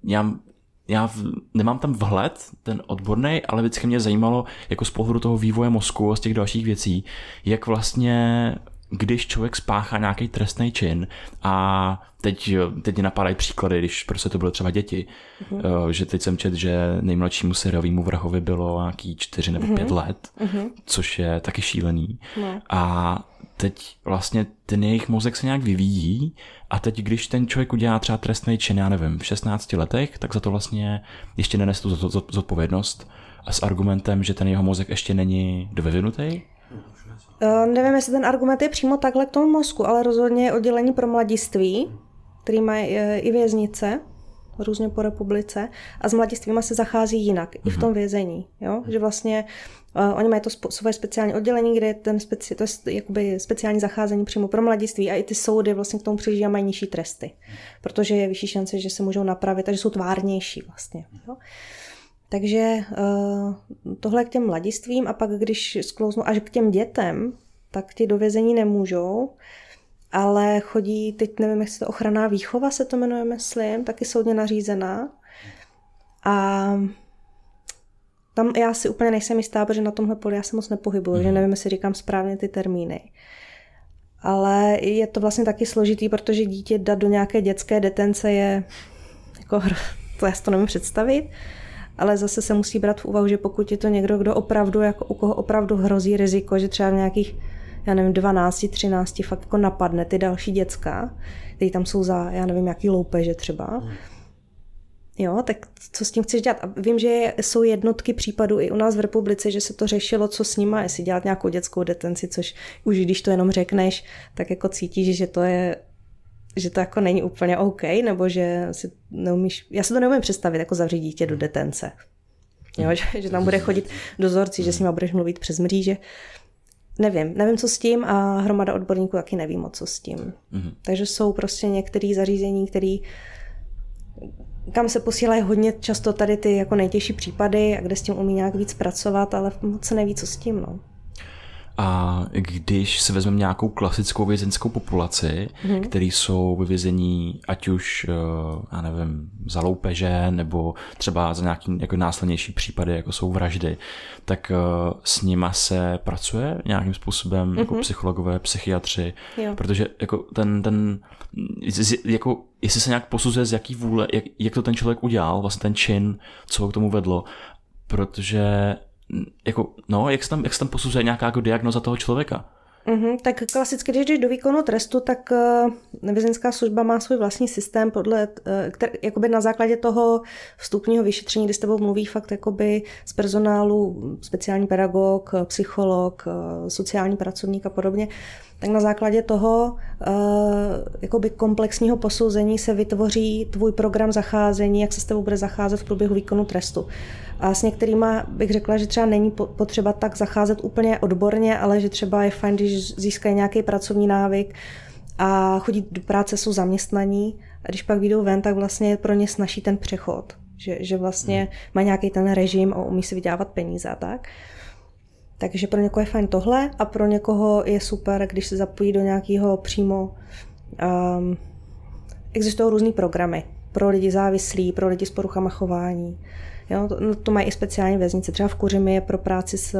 já já v, nemám tam vhled, ten odborný, ale vždycky mě zajímalo jako z pohledu toho vývoje mozku a z těch dalších věcí, jak vlastně když člověk spáchá nějaký trestný čin a teď, teď napadají příklady, když prostě to bylo třeba děti, uh-huh. že teď jsem čet, že nejmladšímu seriovýmu vrahovi bylo nějaký čtyři nebo uh-huh. pět let, uh-huh. což je taky šílený. No. A teď vlastně ten jejich mozek se nějak vyvíjí a teď, když ten člověk udělá třeba trestný čin, já nevím, v 16 letech, tak za to vlastně ještě nenese tu zodpovědnost a s argumentem, že ten jeho mozek ještě není dovyvinutý. Uh, nevím, jestli ten argument je přímo takhle k tomu mozku, ale rozhodně je oddělení pro mladiství, který mají uh, i věznice, různě po republice a s mladistvými se zachází jinak, mm-hmm. i v tom mhm. vězení. Jo? Že vlastně uh, oni mají to spo, svoje speciální oddělení, kde je ten speci, to je jakoby speciální zacházení přímo pro mladiství a i ty soudy vlastně k tomu přijíždí a mají nižší tresty, protože je vyšší šance, že se můžou napravit, takže jsou tvárnější vlastně. Jo? Takže uh, tohle k těm mladistvím a pak když sklouznu až k těm dětem, tak ti do vězení nemůžou, ale chodí, teď nevím, jestli to ochranná výchova se to jmenuje, myslím, taky soudně nařízená. A tam já si úplně nejsem jistá, protože na tomhle poli já se moc nepohybuju, mm. že mhm. nevím, jestli říkám správně ty termíny. Ale je to vlastně taky složitý, protože dítě dát do nějaké dětské detence je jako, to já si to nemůžu představit ale zase se musí brát v úvahu, že pokud je to někdo, kdo opravdu, jako u koho opravdu hrozí riziko, že třeba v nějakých já nevím, 12, 13 fakt jako napadne ty další děcka, kteří tam jsou za, já nevím, jaký loupeže třeba. Jo, tak co s tím chceš dělat? A vím, že jsou jednotky případů i u nás v republice, že se to řešilo, co s nima, jestli dělat nějakou dětskou detenci, což už když to jenom řekneš, tak jako cítíš, že to je že to jako není úplně OK, nebo že si neumíš, já si to neumím představit, jako zavřít dítě do detence. Jo, že, že tam bude chodit dozorci, že s nima budeš mluvit přes mříže. Nevím, nevím, co s tím a hromada odborníků taky neví moc, co s tím. Mm-hmm. Takže jsou prostě některé zařízení, které kam se posílají hodně často tady ty jako nejtěžší případy a kde s tím umí nějak víc pracovat, ale moc se neví, co s tím. No. A když se vezmeme nějakou klasickou vězenskou populaci, hmm. který jsou ve vězení ať už, eh, já nevím, za loupeže nebo třeba za nějaký jako následnější případy, jako jsou vraždy, tak eh, s nima se pracuje nějakým způsobem mm-hmm. jako mhm. psychologové, psychiatři, jo. protože jako ten, ten jako, jestli se nějak posuzuje z jaký vůle, jak, jak to ten člověk udělal, vlastně ten čin, co ho k tomu vedlo, protože jako, no, jak se tam, jak se tam posuzuje nějaká jako diagnoza toho člověka? Mm-hmm, tak klasicky, když jdeš do výkonu trestu, tak uh, vězeňská služba má svůj vlastní systém, podle, uh, který, jakoby na základě toho vstupního vyšetření, kdy s tebou mluví fakt jakoby z personálu speciální pedagog, psycholog, uh, sociální pracovník a podobně, tak na základě toho uh, jakoby komplexního posouzení se vytvoří tvůj program zacházení, jak se s tebou bude zacházet v průběhu výkonu trestu. A s některýma bych řekla, že třeba není potřeba tak zacházet úplně odborně, ale že třeba je fajn, když získají nějaký pracovní návyk a chodí do práce, jsou zaměstnaní a když pak vyjdou ven, tak vlastně je pro ně snaží ten přechod. Že, že vlastně hmm. má nějaký ten režim a umí si vydělávat peníze a tak. Takže pro někoho je fajn tohle a pro někoho je super, když se zapojí do nějakého přímo... Um, existují různé programy pro lidi závislí, pro lidi s poruchama chování. Jo, to, no, to mají i speciální věznice. Třeba v Kuřimi je pro práci s,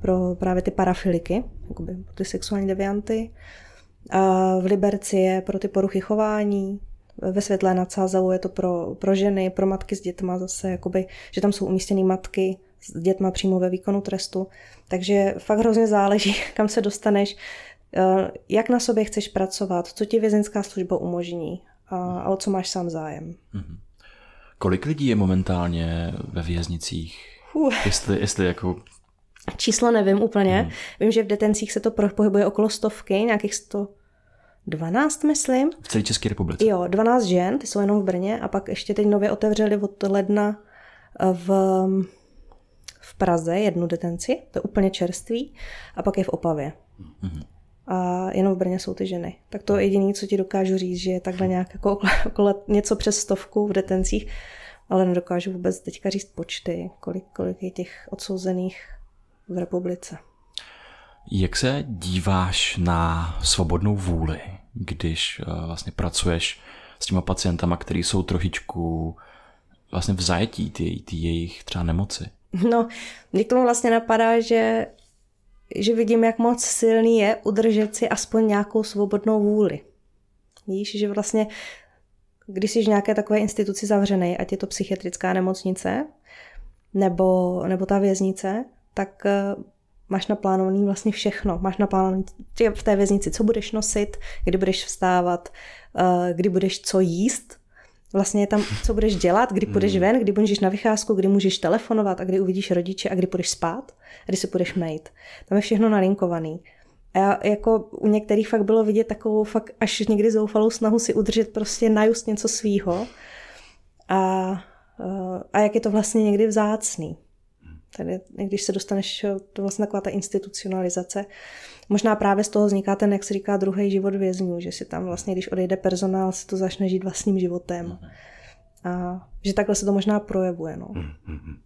pro právě ty parafiliky, jakoby ty sexuální devianty. A v Liberci je pro ty poruchy chování, ve Světlé nad Sázavou je to pro, pro ženy, pro matky s dětma zase, jakoby, že tam jsou umístěny matky s dětma přímo ve výkonu trestu. Takže fakt hrozně záleží, kam se dostaneš, eh, jak na sobě chceš pracovat, co ti vězeňská služba umožní a, a o co máš sám zájem. Mm-hmm. Kolik lidí je momentálně ve věznicích? Uh. Jestli, jestli jako... Číslo nevím úplně. Hmm. Vím, že v detencích se to pohybuje okolo stovky, nějakých 112, myslím. V celé České republice? Jo, 12 žen, ty jsou jenom v Brně a pak ještě teď nově otevřeli od ledna eh, v, v Praze jednu detenci, to je úplně čerstvý, a pak je v Opavě. Hmm. A jenom v Brně jsou ty ženy. Tak to je jediné, co ti dokážu říct, že je takhle nějak jako okolo, okolo něco přes stovku v detencích ale nedokážu vůbec teďka říct počty, kolik, kolik je těch odsouzených v republice. Jak se díváš na svobodnou vůli, když uh, vlastně pracuješ s těma pacientama, kteří jsou trošičku vlastně v zajetí ty, ty jejich třeba nemoci? No, mě k tomu vlastně napadá, že, že vidím, jak moc silný je udržet si aspoň nějakou svobodnou vůli. Víš, že vlastně když jsi v nějaké takové instituci zavřený, ať je to psychiatrická nemocnice nebo, nebo ta věznice, tak eh, máš naplánovaný vlastně všechno. Máš naplánovaný v té věznici, co budeš nosit, kdy budeš vstávat, eh, kdy budeš co jíst, vlastně je tam, co budeš dělat, kdy půjdeš hmm. ven, kdy budeš na vycházku, kdy můžeš telefonovat a kdy uvidíš rodiče a kdy půjdeš spát a kdy se půjdeš mejt. Tam je všechno nalinkovaný. A jako u některých fakt bylo vidět takovou fakt až někdy zoufalou snahu si udržet prostě najust něco svýho. A, a jak je to vlastně někdy vzácný. Tady, když se dostaneš, to vlastně taková ta institucionalizace. Možná právě z toho vzniká ten, jak se říká, druhý život vězňů, že si tam vlastně, když odejde personál, si to začne žít vlastním životem. A že takhle se to možná projevuje. No. Mm-hmm.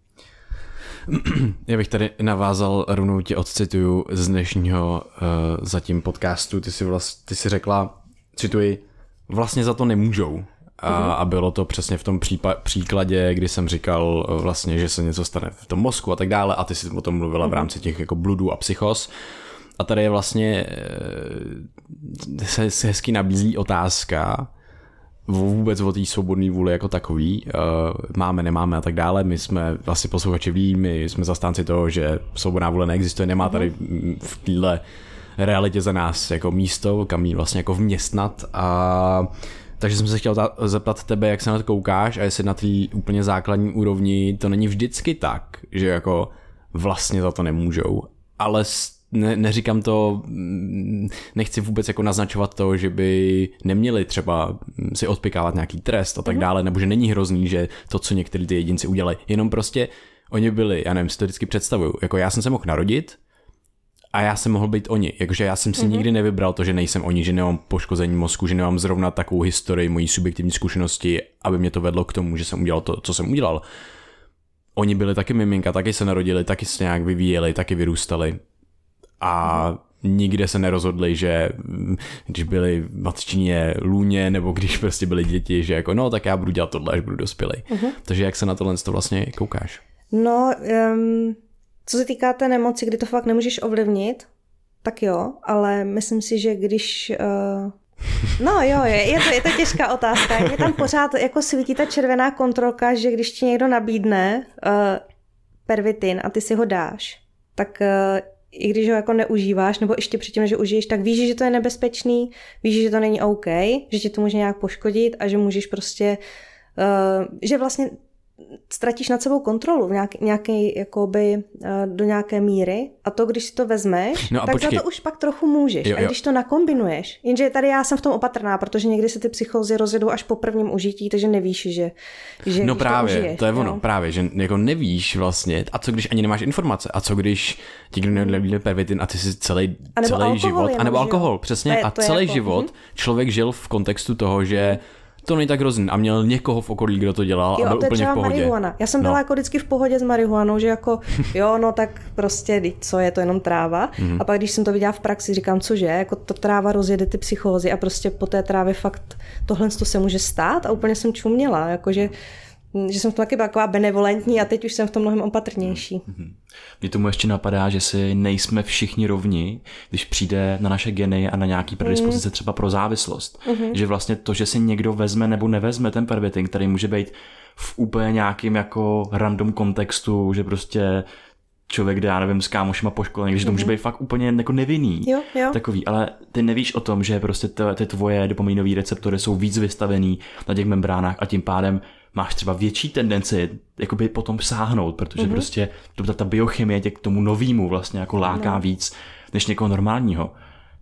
Já bych tady navázal, rovnou tě odcituju z dnešního uh, zatím podcastu. Ty si, vlast, ty si řekla, cituji, vlastně za to nemůžou. A, uh-huh. a bylo to přesně v tom přípa- příkladě, kdy jsem říkal uh, vlastně, že se něco stane v tom mozku a tak dále a ty si o tom mluvila uh-huh. v mhm. rámci těch jako bludů a psychos. A tady je vlastně uh, se, se hezky nabízí otázka, vůbec o té svobodné vůli jako takový, uh, máme, nemáme a tak dále. My jsme vlastně posluchači ví, my jsme zastánci toho, že svobodná vůle neexistuje, nemá tady v téhle realitě za nás jako místo, kam ji vlastně jako vměstnat a Takže jsem se chtěl zeptat tebe, jak se na to koukáš a jestli na té úplně základní úrovni to není vždycky tak, že jako vlastně za to nemůžou, ale ne, neříkám to, mm, nechci vůbec jako naznačovat to, že by neměli třeba si odpikávat nějaký trest a tak mm-hmm. dále, nebo že není hrozný, že to, co některý ty jedinci udělají, jenom prostě oni byli, já nevím, si to vždycky představuju, jako já jsem se mohl narodit a já jsem mohl být oni, jakože já jsem si mm-hmm. nikdy nevybral to, že nejsem oni, že nemám poškození mozku, že nemám zrovna takovou historii mojí subjektivní zkušenosti, aby mě to vedlo k tomu, že jsem udělal to, co jsem udělal. Oni byli taky miminka, taky se narodili, taky se nějak vyvíjeli, taky vyrůstali a nikde se nerozhodli, že když byli v matčině lůně nebo když prostě byli děti, že jako no tak já budu dělat tohle, až budu dospělý. Uh-huh. Takže jak se na tohle to vlastně koukáš? No, um, co se týká té nemoci, kdy to fakt nemůžeš ovlivnit, tak jo, ale myslím si, že když... Uh, no jo, je, je, to, je to těžká otázka. Mě tam pořád jako svítí ta červená kontrolka, že když ti někdo nabídne uh, pervitin a ty si ho dáš, tak uh, i když ho jako neužíváš, nebo ještě předtím, ho užiješ, tak víš, že to je nebezpečný, víš, že to není OK, že tě to může nějak poškodit a že můžeš prostě, uh, že vlastně ztratíš nad sebou kontrolu v nějaký, nějaký, jakoby, eh, do nějaké míry a to, když si to vezmeš, no tak počkej. za to už pak trochu můžeš. Jo, jo. A když to nakombinuješ, jenže tady já jsem v tom opatrná, protože někdy se ty psychózy rozjedou až po prvním užití, takže nevíš, že, že No právě, to, užiješ, to je jo? ono, právě, že jako nevíš vlastně, a co když ani nemáš informace, a co když ti kdo nevěděl pervitin a ty si celý, celý život, a nebo alkohol, přesně, to je, to a celý jako, život hm? člověk žil v kontextu toho, že to není tak hrozný. A měl někoho v okolí, kdo to dělal jo, a byl to úplně v pohodě. Marihuana. Já jsem byla no. jako vždycky v pohodě s marihuanou, že jako jo, no tak prostě, co je to jenom tráva. Mm-hmm. A pak když jsem to viděla v praxi, říkám, cože, jako ta tráva rozjede ty psychózy a prostě po té trávě fakt tohle to se může stát a úplně jsem čuměla, jakože že jsem v tom taky byla taková benevolentní a teď už jsem v tom mnohem opatrnější. Mm-hmm. Mně tomu ještě napadá, že si nejsme všichni rovni, když přijde na naše geny a na nějaký predispozice mm. třeba pro závislost. Mm-hmm. Že vlastně to, že si někdo vezme nebo nevezme ten pervitin, který může být v úplně nějakým jako random kontextu, že prostě člověk jde, já nevím, s kámošima po škole, takže to může mhm. být fakt úplně jako nevinný. Jo, jo. Takový, ale ty nevíš o tom, že prostě ty tvoje dopaminové receptory jsou víc vystavený na těch membránách a tím pádem máš třeba větší tendenci jakoby potom sáhnout, protože mm-hmm. prostě to, ta biochemie tě k tomu novýmu vlastně jako láká no. víc než někoho normálního.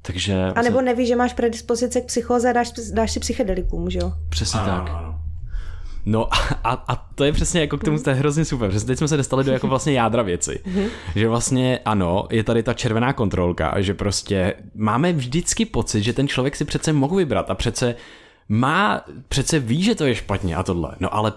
Takže... A nebo nevíš, že máš predispozice k psychoze a dáš, dáš si psychedelikům, že jo? Přesně ano, tak. Ano. No a, a to je přesně jako k tomu, to je hrozně super, protože teď jsme se dostali do jako vlastně jádra věci. Mhm. že vlastně ano, je tady ta červená kontrolka, že prostě máme vždycky pocit, že ten člověk si přece mohl vybrat a přece má, přece ví, že to je špatně a tohle. No ale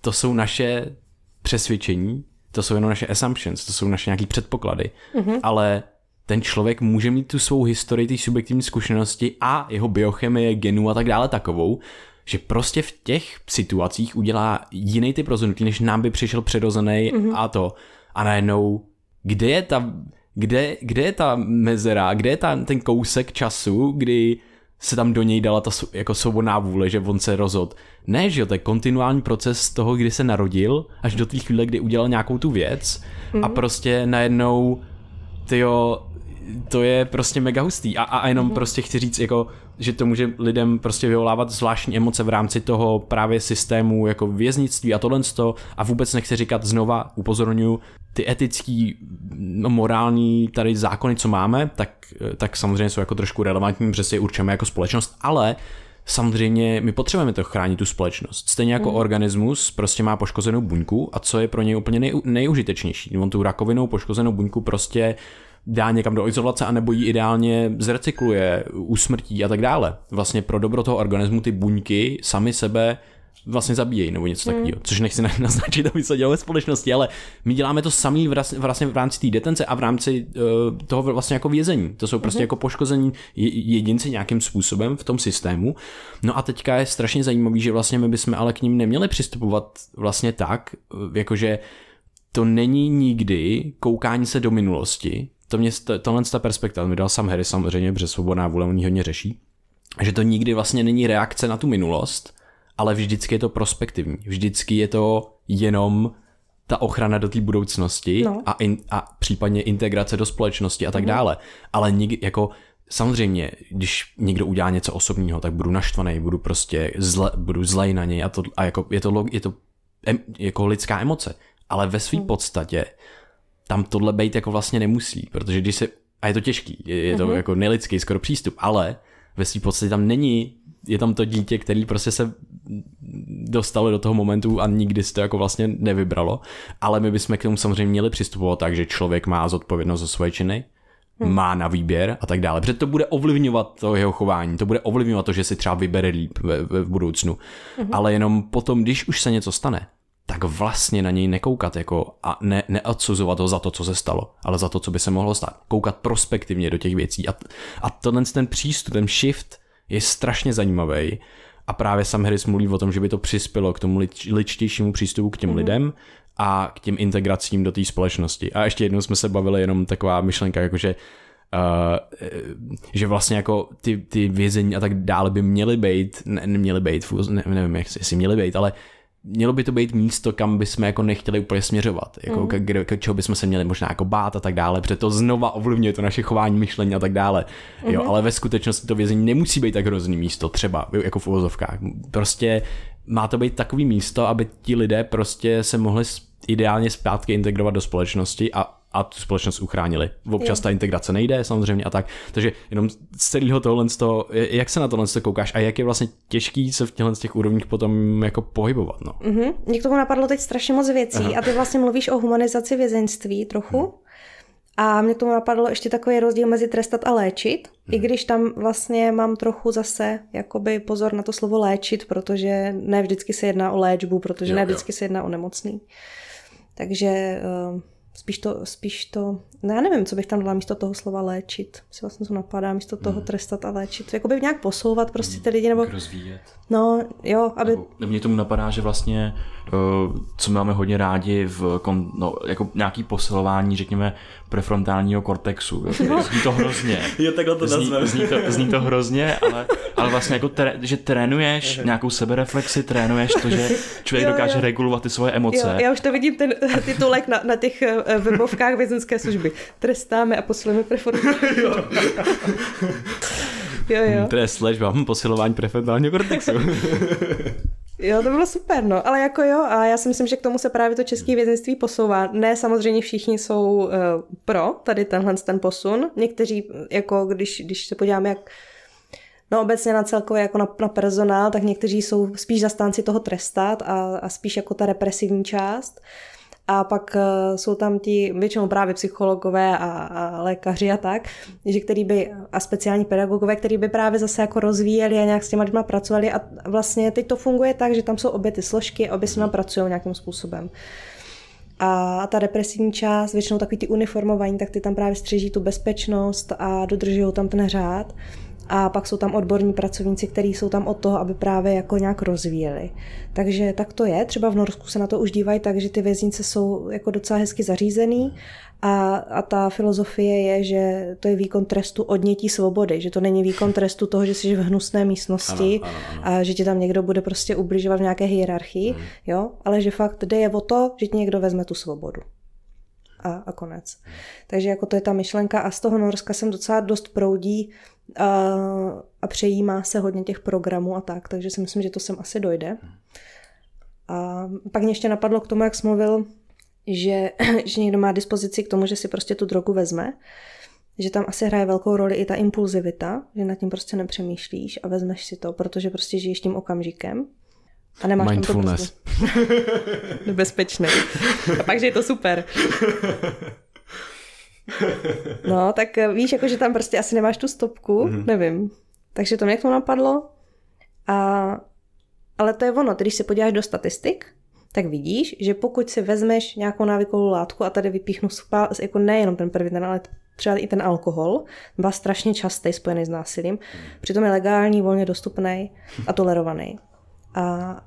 to jsou naše přesvědčení, to jsou jenom naše assumptions, to jsou naše nějaké předpoklady, mm-hmm. ale ten člověk může mít tu svou historii, ty subjektivní zkušenosti a jeho biochemie, genů a tak dále takovou, že prostě v těch situacích udělá jiný typ rozhodnutí, než nám by přišel přirozený mm-hmm. a to. A najednou, kde je ta, kde, kde je ta mezera, kde je ta, ten kousek času, kdy se tam do něj dala ta jako svobodná vůle, že on se rozhod. Ne, že jo, to je kontinuální proces toho, kdy se narodil, až do té chvíle, kdy udělal nějakou tu věc mm. a mhm. prostě najednou, tyjo, to je prostě mega hustý a, a jenom mm. prostě chci říct, jako, že to může lidem prostě vyvolávat zvláštní emoce v rámci toho právě systému jako věznictví a tohle a vůbec nechci říkat znova, upozorňuji, ty etický, no, morální tady zákony, co máme, tak, tak samozřejmě jsou jako trošku relevantní, protože si je určujeme jako společnost, ale samozřejmě my potřebujeme to chránit tu společnost. Stejně jako mm. organismus prostě má poškozenou buňku a co je pro něj úplně nej, nejužitečnější. On tu rakovinou poškozenou buňku prostě dá někam do izolace, anebo ji ideálně zrecykluje, usmrtí a tak dále. Vlastně pro dobro toho organismu ty buňky sami sebe vlastně zabíjejí nebo něco hmm. takového, což nechci naznačit, aby se dělo ve společnosti, ale my děláme to samý vlastně v rámci té detence a v rámci uh, toho vlastně jako vězení. To jsou prostě hmm. jako poškození jedinci nějakým způsobem v tom systému. No a teďka je strašně zajímavý, že vlastně my bychom ale k ním neměli přistupovat vlastně tak, eh, jakože to není nikdy koukání se do minulosti, to mě, tohle ta perspektiva mi dal sam Harry samozřejmě, protože svobodná vůle on hodně řeší, že to nikdy vlastně není reakce na tu minulost, ale vždycky je to prospektivní. Vždycky je to jenom ta ochrana do té budoucnosti no. a, in, a případně integrace do společnosti a tak mm. dále. Ale nikdy, jako samozřejmě, když někdo udělá něco osobního, tak budu naštvaný, budu prostě zle, budu zlej na něj a, to, a jako, je to, je to em, jako lidská emoce. Ale ve své hmm. podstatě tam tohle být jako vlastně nemusí, protože když se, a je to těžký, je, je to mm-hmm. jako nelidský skoro přístup, ale ve své podstatě tam není, je tam to dítě, který prostě se dostalo do toho momentu a nikdy si to jako vlastně nevybralo, ale my bychom k tomu samozřejmě měli přistupovat tak, že člověk má zodpovědnost za svoje činy, hmm. má na výběr a tak dále. Protože to bude ovlivňovat to jeho chování, to bude ovlivňovat to, že si třeba vybere líp v, v, v budoucnu. Hmm. Ale jenom potom, když už se něco stane, tak vlastně na něj nekoukat jako a ne, neodsuzovat ho za to, co se stalo, ale za to, co by se mohlo stát. Koukat prospektivně do těch věcí. A, a tenhle ten přístup, ten shift je strašně zajímavý. A právě sam Harris mluví o tom, že by to přispělo k tomu lič, ličtějšímu přístupu k těm mm-hmm. lidem a k těm integracím do té společnosti. A ještě jednou jsme se bavili jenom taková myšlenka, jakože Uh, že vlastně jako ty, ty vězení a tak dále by měly být, ne, neměly být, ne, nevím, jestli měly být, ale mělo by to být místo, kam bychom jako nechtěli úplně směřovat, jako mm. k, k, čeho bychom se měli možná jako bát a tak dále, protože to znova ovlivňuje to naše chování, myšlení a tak dále. Mm. Jo, mhm. ale ve skutečnosti to vězení nemusí být tak hrozný místo, třeba jako v uvozovkách. Prostě má to být takový místo, aby ti lidé prostě se mohli ideálně zpátky integrovat do společnosti a a tu společnost uchránili. Občas ta integrace nejde samozřejmě a tak. Takže jenom z celého tohle, z toho, jak se na tohle koukáš a jak je vlastně těžký se v těchto těch úrovních potom jako pohybovat. No. Mm-hmm. Mě k tomu napadlo teď strašně moc věcí Aha. a ty vlastně mluvíš o humanizaci vězeňství trochu. Hmm. A mě k tomu napadlo ještě takový rozdíl mezi trestat a léčit, hmm. i když tam vlastně mám trochu zase jakoby pozor na to slovo léčit, protože ne vždycky se jedná o léčbu, protože jo, ne vždycky jo. se jedná o nemocný. Takže uh, Spíš to, spíš to, no já nevím, co bych tam dala místo toho slova léčit. Si vlastně to napadá, místo toho hmm. trestat a léčit. Jakoby nějak posouvat prostě ty lidi, nebo... Rozvíjet. No, jo, aby... Nebo, mě tomu napadá, že vlastně, uh, co máme hodně rádi v, kon, no, jako nějaký posilování, řekněme, prefrontálního kortexu. No. Zní to hrozně. jo, takhle to zní, zní, to, zní to hrozně, ale, ale vlastně jako, tre, že trénuješ nějakou sebereflexi, trénuješ to, že člověk jo, dokáže jo. regulovat ty svoje emoce. Jo, já už to vidím, ten titulek na, na těch eh, webovkách vězenské služby. Trestáme a posilujeme prefrontální. jo. jo, jo. Trest, léčba, hm, posilování prefrontálního kortexu. Jo, to bylo super, no, ale jako jo, a já si myslím, že k tomu se právě to české vězenství posouvá. Ne, samozřejmě všichni jsou uh, pro tady tenhle ten posun. Někteří, jako když, když se podíváme, jak No obecně na celkově jako na, na personál, tak někteří jsou spíš zastánci toho trestat a, a spíš jako ta represivní část. A pak uh, jsou tam ti většinou právě psychologové a, a lékaři a tak, že který by, a speciální pedagogové, který by právě zase jako rozvíjeli a nějak s těma lidma pracovali a vlastně teď to funguje tak, že tam jsou obě ty složky, obě s nimi pracují nějakým způsobem. A ta represivní část, většinou takový ty uniformování, tak ty tam právě střeží tu bezpečnost a dodržují tam ten řád. A pak jsou tam odborní pracovníci, kteří jsou tam od toho, aby právě jako nějak rozvíjeli. Takže tak to je. Třeba v Norsku se na to už dívají tak, že ty věznice jsou jako docela hezky zařízený a, a ta filozofie je, že to je výkon trestu odnětí svobody, že to není výkon trestu toho, že jsi v hnusné místnosti ano, ano, ano. a že ti tam někdo bude prostě ubližovat v nějaké hierarchii, hmm. jo, ale že fakt jde je o to, že ti někdo vezme tu svobodu. A, a konec. Hmm. Takže jako to je ta myšlenka a z toho Norska jsem docela dost proudí a, a přejímá se hodně těch programů a tak, takže si myslím, že to sem asi dojde. A pak mě ještě napadlo k tomu, jak jsi mluvil, že, že někdo má dispozici k tomu, že si prostě tu drogu vezme, že tam asi hraje velkou roli i ta impulzivita, že nad tím prostě nepřemýšlíš a vezmeš si to, protože prostě žiješ tím okamžikem. A nemáš Mindfulness. Tam to prostě bezpečné. A pak, že je to super. No, tak eh, víš, jako, že tam prostě asi nemáš tu stopku, mm-hmm. nevím. Takže to mě k tomu napadlo. A, ale to je ono, když se podíváš do statistik, tak vidíš, že pokud si vezmeš nějakou návykovou látku a tady vypíchnu spá, jako nejenom ten první den, ale třeba i ten alkohol, byl strašně častý spojený s násilím, přitom je legální, volně dostupný a tolerovaný. A,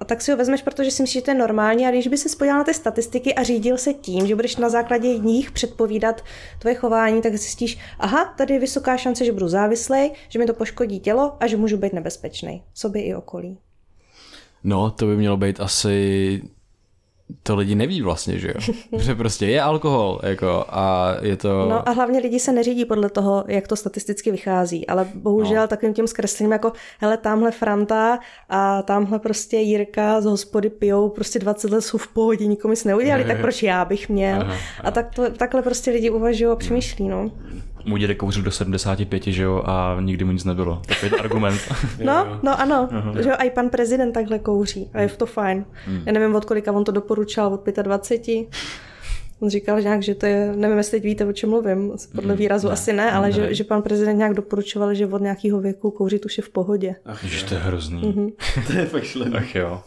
a tak si ho vezmeš, protože si myslíš, že to je normální a když by se spojil na ty statistiky a řídil se tím, že budeš na základě nich předpovídat tvoje chování, tak zjistíš, aha, tady je vysoká šance, že budu závislý, že mi to poškodí tělo a že můžu být nebezpečný sobě i okolí. No, to by mělo být asi to lidi neví vlastně, že jo? Že prostě je alkohol, jako, a je to... No a hlavně lidi se neřídí podle toho, jak to statisticky vychází, ale bohužel no. takovým tím zkreslením jako, hele, tamhle Franta a tamhle prostě Jirka z hospody pijou, prostě 20 let jsou v pohodě, nikomu nic neudělali, tak proč já bych měl? Aha, aha. A tak to, takhle prostě lidi uvažují a přemýšlí, no. Můj dědek kouřil do 75, že jo, a nikdy mu nic nebylo. Takový argument. no, no ano, uh-huh. že jo, a i pan prezident takhle kouří a je to fajn. Hmm. Já nevím, od kolika on to doporučal, od 25. On říkal nějak, že to je, nevím, jestli teď víte, o čem mluvím, podle hmm. výrazu ne, asi ne, ale ne. Že, že pan prezident nějak doporučoval, že od nějakého věku kouřit už je v pohodě. Ach, že to je hrozný. Mm-hmm. to je fakt šlený. Ach jo.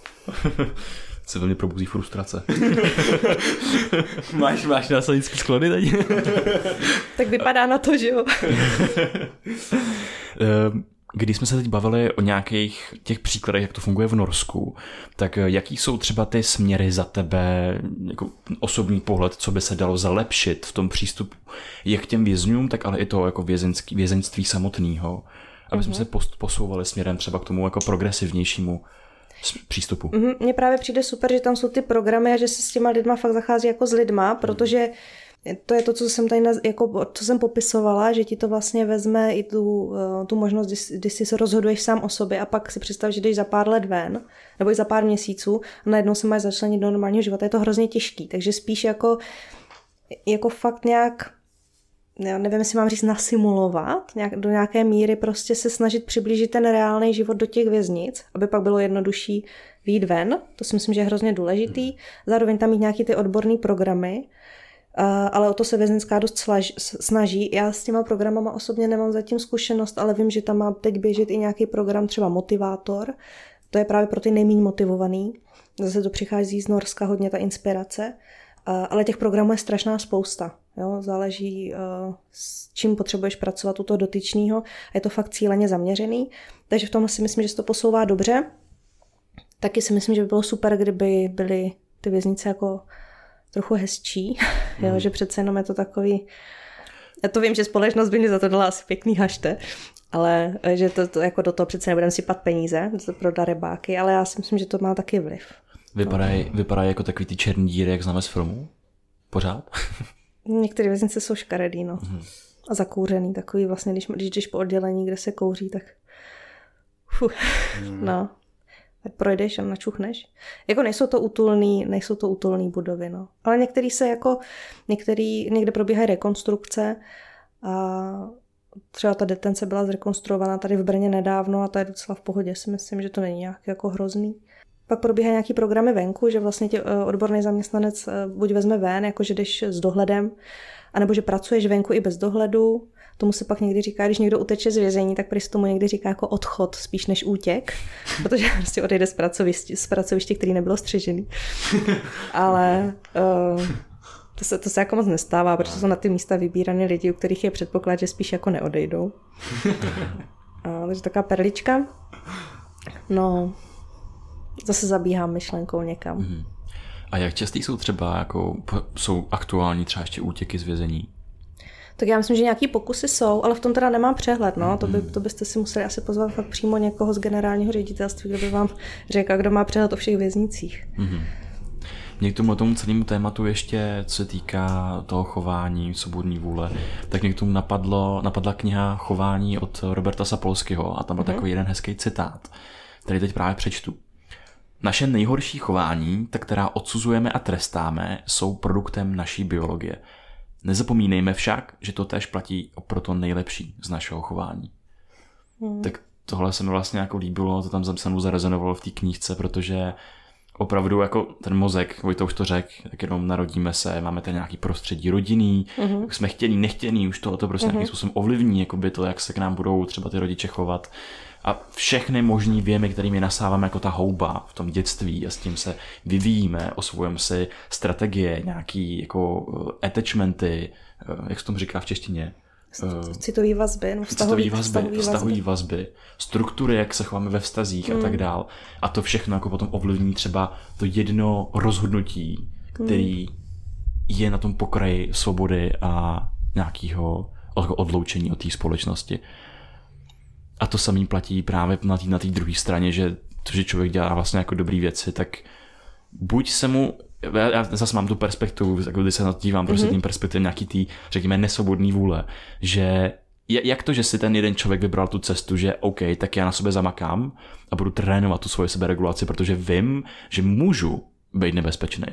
se ve mně probuzí frustrace. máš, máš následnický sklony teď? tak vypadá na to, že jo. Ehm, když jsme se teď bavili o nějakých těch příkladech, jak to funguje v Norsku, tak eh, jaký jsou třeba ty směry za tebe, jako osobní pohled, co by se dalo zalepšit v tom přístupu, jak k těm vězňům, tak ale i to jako vězenský, vězeňství samotného, aby jsme mm-hmm. se posouvali směrem třeba k tomu jako progresivnějšímu přístupu. Mm-hmm. Mně právě přijde super, že tam jsou ty programy a že se s těma lidma fakt zachází jako s lidma, protože to je to, co jsem tady, jako, co jsem popisovala, že ti to vlastně vezme i tu, eh, tu možnost, kdy, kdy si se rozhoduješ sám o sobě a pak si představ, že jdeš za pár let ven, nebo i za pár měsíců a najednou se máš začlenit do normálního života. Je to hrozně těžký, takže spíš jako, jako fakt nějak já nevím, jestli mám říct nasimulovat, nějak, do nějaké míry prostě se snažit přiblížit ten reálný život do těch věznic, aby pak bylo jednodušší výjít ven, to si myslím, že je hrozně důležitý, zároveň tam mít nějaký ty odborné programy, ale o to se věznická dost snaží. Já s těma programama osobně nemám zatím zkušenost, ale vím, že tam má teď běžet i nějaký program, třeba motivátor, to je právě pro ty nejméně motivovaný, zase to přichází z Norska hodně ta inspirace, ale těch programů je strašná spousta. Jo, záleží, eh, s čím potřebuješ pracovat u toho dotyčného. Je to fakt cíleně zaměřený. Takže v tom si myslím, že se to posouvá dobře. Taky si myslím, že by bylo super, kdyby byly ty věznice jako trochu hezčí, mm. jo, že přece jenom je to takový... Já to vím, že společnost by mi za to dala asi pěkný hašte, ale eh, že to, to jako do toho přece nebudeme sypat peníze pro darebáky, ale já si myslím, že to má taky vliv. Vypadají, no. vypadají jako takový ty černý díry, jak známe z filmu? Pořád? Některé věznice jsou škaredý, no. Mm-hmm. A zakouřený, takový vlastně, když, když jdeš po oddělení, kde se kouří, tak Fuh, mm. no. Tak projdeš a načuchneš. Jako nejsou to útulný, nejsou to útulný budovy, no. Ale některý se jako, některý, někde probíhají rekonstrukce a třeba ta detence byla zrekonstruovaná tady v Brně nedávno a to je docela v pohodě, si myslím, že to není nějak jako hrozný. Pak probíhají nějaký programy venku, že vlastně tě eh, odborný zaměstnanec eh, buď vezme ven, jako že jdeš s dohledem, anebo že pracuješ venku i bez dohledu. Tomu se pak někdy říká, když někdo uteče z vězení, tak prý tomu někdy říká jako odchod spíš než útěk, protože prostě odejde z pracoviště, z pracoviště který nebylo střežený. Ale uh, to se, to se jako moc nestává, protože jsou na ty místa vybírané lidi, u kterých je předpoklad, že spíš jako neodejdou. A, takže taková perlička. No, zase zabíhám myšlenkou někam. Mm-hmm. A jak častý jsou třeba, jako, jsou aktuální třeba ještě útěky z vězení? Tak já myslím, že nějaký pokusy jsou, ale v tom teda nemám přehled. No. To, by, mhm. to byste si museli asi pozvat fakt přímo někoho z generálního ředitelství, kdo by vám řekl, kdo má přehled o všech věznicích. Mm-hmm. Mě k tomu, tomu celému tématu ještě, co se týká toho chování, svobodní vůle, tak mě k tomu napadlo, napadla kniha Chování od Roberta Sapolského a tam byl mm-hmm. takový jeden hezký citát, který teď právě přečtu. Naše nejhorší chování, tak která odsuzujeme a trestáme, jsou produktem naší biologie. Nezapomínejme však, že to též platí pro to nejlepší z našeho chování. Hmm. Tak tohle se mi vlastně jako líbilo, to tam se mnou zarezonovalo v té knížce, protože opravdu jako ten mozek, Vojta už to řekl, tak jenom narodíme se, máme ten nějaký prostředí rodinný, mm-hmm. jsme chtěný, nechtěný, už to, to prostě mm-hmm. nějakým způsobem ovlivní, jako by to, jak se k nám budou třeba ty rodiče chovat a všechny možný věmy, kterými nasáváme jako ta houba v tom dětství a s tím se vyvíjíme, osvojujeme si strategie, nějaký jako eh, attachmenty, eh, jak se tomu říká v češtině, eh, Citový vazby, no vztahový, vazby, vztahový, vztahový vazby. vazby, struktury, jak se chováme ve vztazích mm. a tak hmm. dál. A to všechno jako potom ovlivní třeba to jedno rozhodnutí, který mm. je na tom pokraji svobody a nějakého odloučení od té společnosti. A to samý platí právě na té na druhé straně, že to, že člověk dělá vlastně jako dobré věci, tak buď se mu já, já zase mám tu perspektivu, jako když se na to dívám, prostě mm-hmm. tím perspektivem nějaký tý, řekněme, nesvobodný vůle, že jak to, že si ten jeden člověk vybral tu cestu, že OK, tak já na sobě zamakám a budu trénovat tu svoji seberegulaci, protože vím, že můžu být nebezpečný.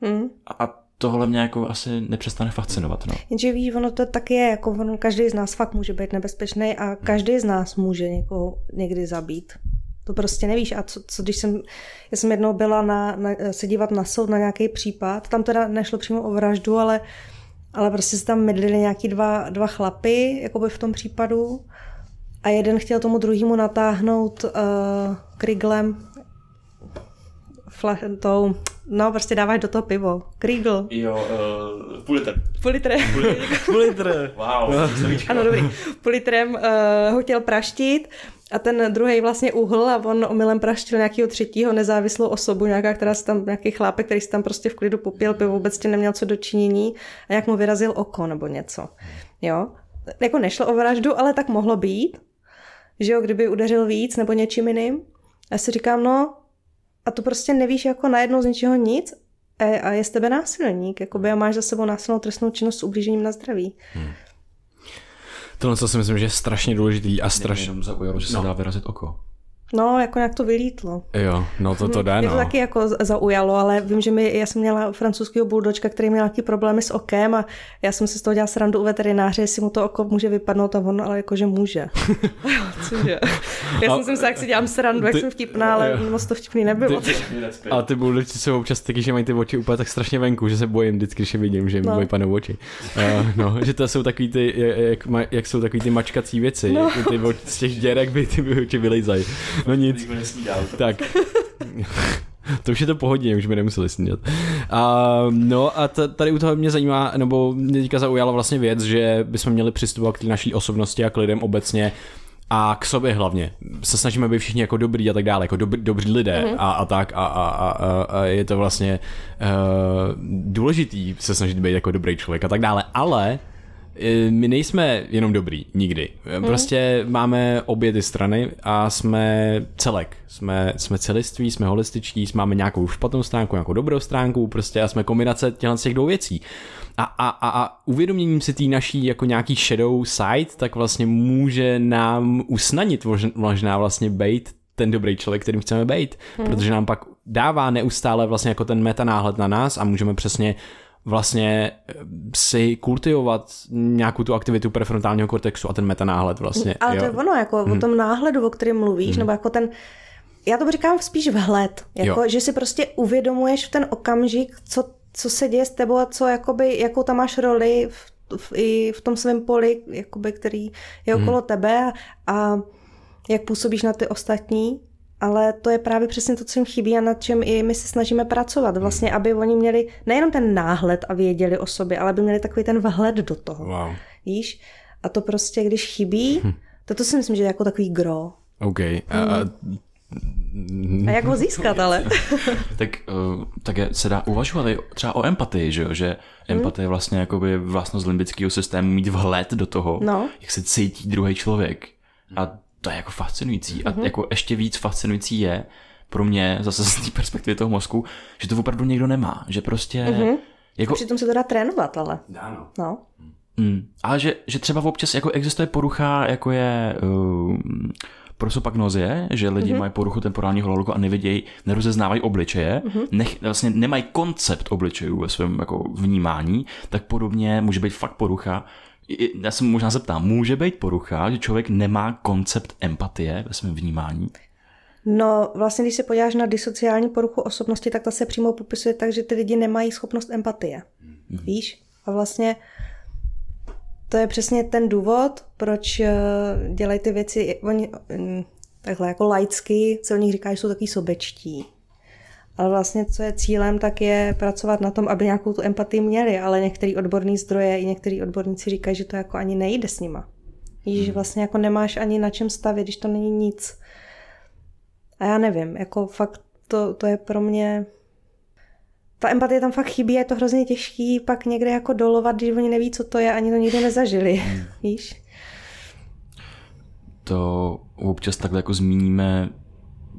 Mm. A tohle mě jako asi nepřestane fascinovat. No. Jenže víš, ono to tak je, jako ono, každý z nás fakt může být nebezpečný a každý z nás může někoho někdy zabít. To prostě nevíš. A co, co když jsem, já jsem jednou byla na, na, se dívat na soud na nějaký případ, tam teda nešlo přímo o vraždu, ale, ale prostě se tam mydlili nějaký dva, dva chlapy, jako by v tom případu. A jeden chtěl tomu druhému natáhnout uh, kriglem fla, tou, no prostě dáváš do toho pivo. Kriegl. Jo, uh, půl litr. Půl litr. Půl litr. wow, Ano, dobrý. Půl litrem uh, ho chtěl praštit a ten druhý vlastně uhl a on omylem praštil nějakého třetího nezávislou osobu, nějaká, která se tam, nějaký chlápek, který si tam prostě v klidu popil, pivo vůbec tě neměl co dočinění a jak mu vyrazil oko nebo něco. Jo? Jako nešlo o vraždu, ale tak mohlo být, že jo, kdyby udeřil víc nebo něčím jiným. Já si říkám, no, a to prostě nevíš jako najednou z ničeho nic a je z tebe násilník, jakoby a máš za sebou násilnou trestnou činnost s ublížením na zdraví. Hmm. Tohle co si myslím, že je strašně důležitý a strašně... Jenom zaujalo, že se no. dá vyrazit oko. No, jako nějak to vylítlo. Jo, no to to jde, Mě no. to taky jako zaujalo, ale vím, že mi, já jsem měla francouzského buldočka, který měl nějaký problémy s okem a já jsem se z toho dělala srandu u veterináře, jestli mu to oko může vypadnout a on ale jakože může. Cože? Já jsem si jak si dělám srandu, jak jsem vtipná, ale moc to vtipný nebylo. Ty, a ty buldočci jsou občas taky, že mají ty oči úplně tak strašně venku, že se bojím vždycky, když je vidím, že no. vypadnou oči. Uh, no, že to jsou takový ty, jak, jak, jak jsou takový ty mačkací věci, no. ty oči, z těch děrek by ty oči vylejzají. No nic. Tak. To už je to pohodně, už by nemuseli snídat. A, no a t- tady u toho mě zajímá, nebo mě teďka zaujala vlastně věc, že bychom měli přistupovat k té naší osobnosti a k lidem obecně a k sobě hlavně. Se snažíme být všichni jako dobrý a tak dále, jako dobr, dobří lidé mm-hmm. a, a tak a, a, a, a je to vlastně uh, důležitý se snažit být jako dobrý člověk a tak dále, ale my nejsme jenom dobrý, nikdy. Hmm. Prostě máme obě ty strany a jsme celek. Jsme, jsme celiství, jsme holističtí, máme nějakou špatnou stránku, nějakou dobrou stránku, prostě a jsme kombinace těchto těch dvou věcí. A, a, a, a uvědoměním si té naší jako nějaký shadow side, tak vlastně může nám usnadnit možná vlastně být ten dobrý člověk, kterým chceme být, hmm. protože nám pak dává neustále vlastně jako ten metanáhled na nás a můžeme přesně vlastně eh, si kultivovat nějakou tu aktivitu prefrontálního kortexu a ten metanáhled vlastně. Ale jo. to je ono, jako hmm. o tom náhledu, o kterém mluvíš, hmm. nebo jako ten, já to říkám spíš vhled, jako, že si prostě uvědomuješ v ten okamžik, co, co se děje s tebou a co, jakoby, jakou tam máš roli v, v, i v tom svém poli, jakoby, který je okolo hmm. tebe a, a jak působíš na ty ostatní ale to je právě přesně to, co jim chybí a nad čem i my se snažíme pracovat. Vlastně, aby oni měli nejenom ten náhled a věděli o sobě, ale aby měli takový ten vhled do toho. Wow. Víš? A to prostě, když chybí, hm. to, to si myslím, že je jako takový gro. OK. Hmm. A, a jak ho získat, ale? tak, uh, tak se dá uvažovat třeba o empatii, že, jo? že empatie je vlastně jakoby vlastnost limbického systému mít vhled do toho, no. jak se cítí druhý člověk. A to je jako fascinující. A mm-hmm. jako ještě víc fascinující je pro mě, zase z té perspektivy toho mozku, že to opravdu někdo nemá. Že prostě... Mm-hmm. Jako... A přitom se to dá trénovat, ale. Ano. No. Mm. Ale že, že třeba občas jako existuje porucha, jako je uh, prosopagnozie, že lidi mm-hmm. mají poruchu temporálního holoku a nevidějí, nerozeznávají obličeje, mm-hmm. nech, vlastně nemají koncept obličejů ve svém jako vnímání, tak podobně může být fakt porucha, já se možná zeptám, může být porucha, že člověk nemá koncept empatie ve svém vnímání? No, vlastně, když se podíváš na disociální poruchu osobnosti, tak ta se přímo popisuje tak, že ty lidi nemají schopnost empatie. Mm-hmm. Víš? A vlastně to je přesně ten důvod, proč eh, dělají ty věci, oni mm, takhle jako laicky se o nich říká, že jsou takový sobečtí. Ale vlastně, co je cílem, tak je pracovat na tom, aby nějakou tu empatii měli, ale některý odborný zdroje i některý odborníci říkají, že to jako ani nejde s nima. Víš, že hmm. vlastně jako nemáš ani na čem stavit, když to není nic. A já nevím, jako fakt to, to je pro mě... Ta empatie tam fakt chybí, je to hrozně těžký pak někde jako dolovat, když oni neví, co to je, ani to nikdy nezažili, hmm. víš? To občas takhle jako zmíníme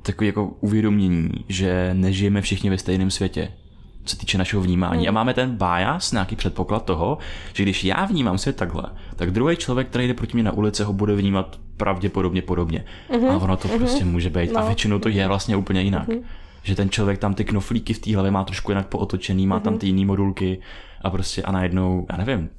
takový jako uvědomění, že nežijeme všichni ve stejném světě. se týče našeho vnímání. Mm. A máme ten bias, nějaký předpoklad toho, že když já vnímám svět takhle, tak druhý člověk, který jde proti mě na ulici, ho bude vnímat pravděpodobně podobně. Mm-hmm. A ono to mm-hmm. prostě může být. No. A většinou to je vlastně úplně jinak. Mm-hmm. Že ten člověk tam ty knoflíky v té hlavě má trošku jinak pootočený, má mm-hmm. tam ty jiné modulky a prostě a najednou, já nevím,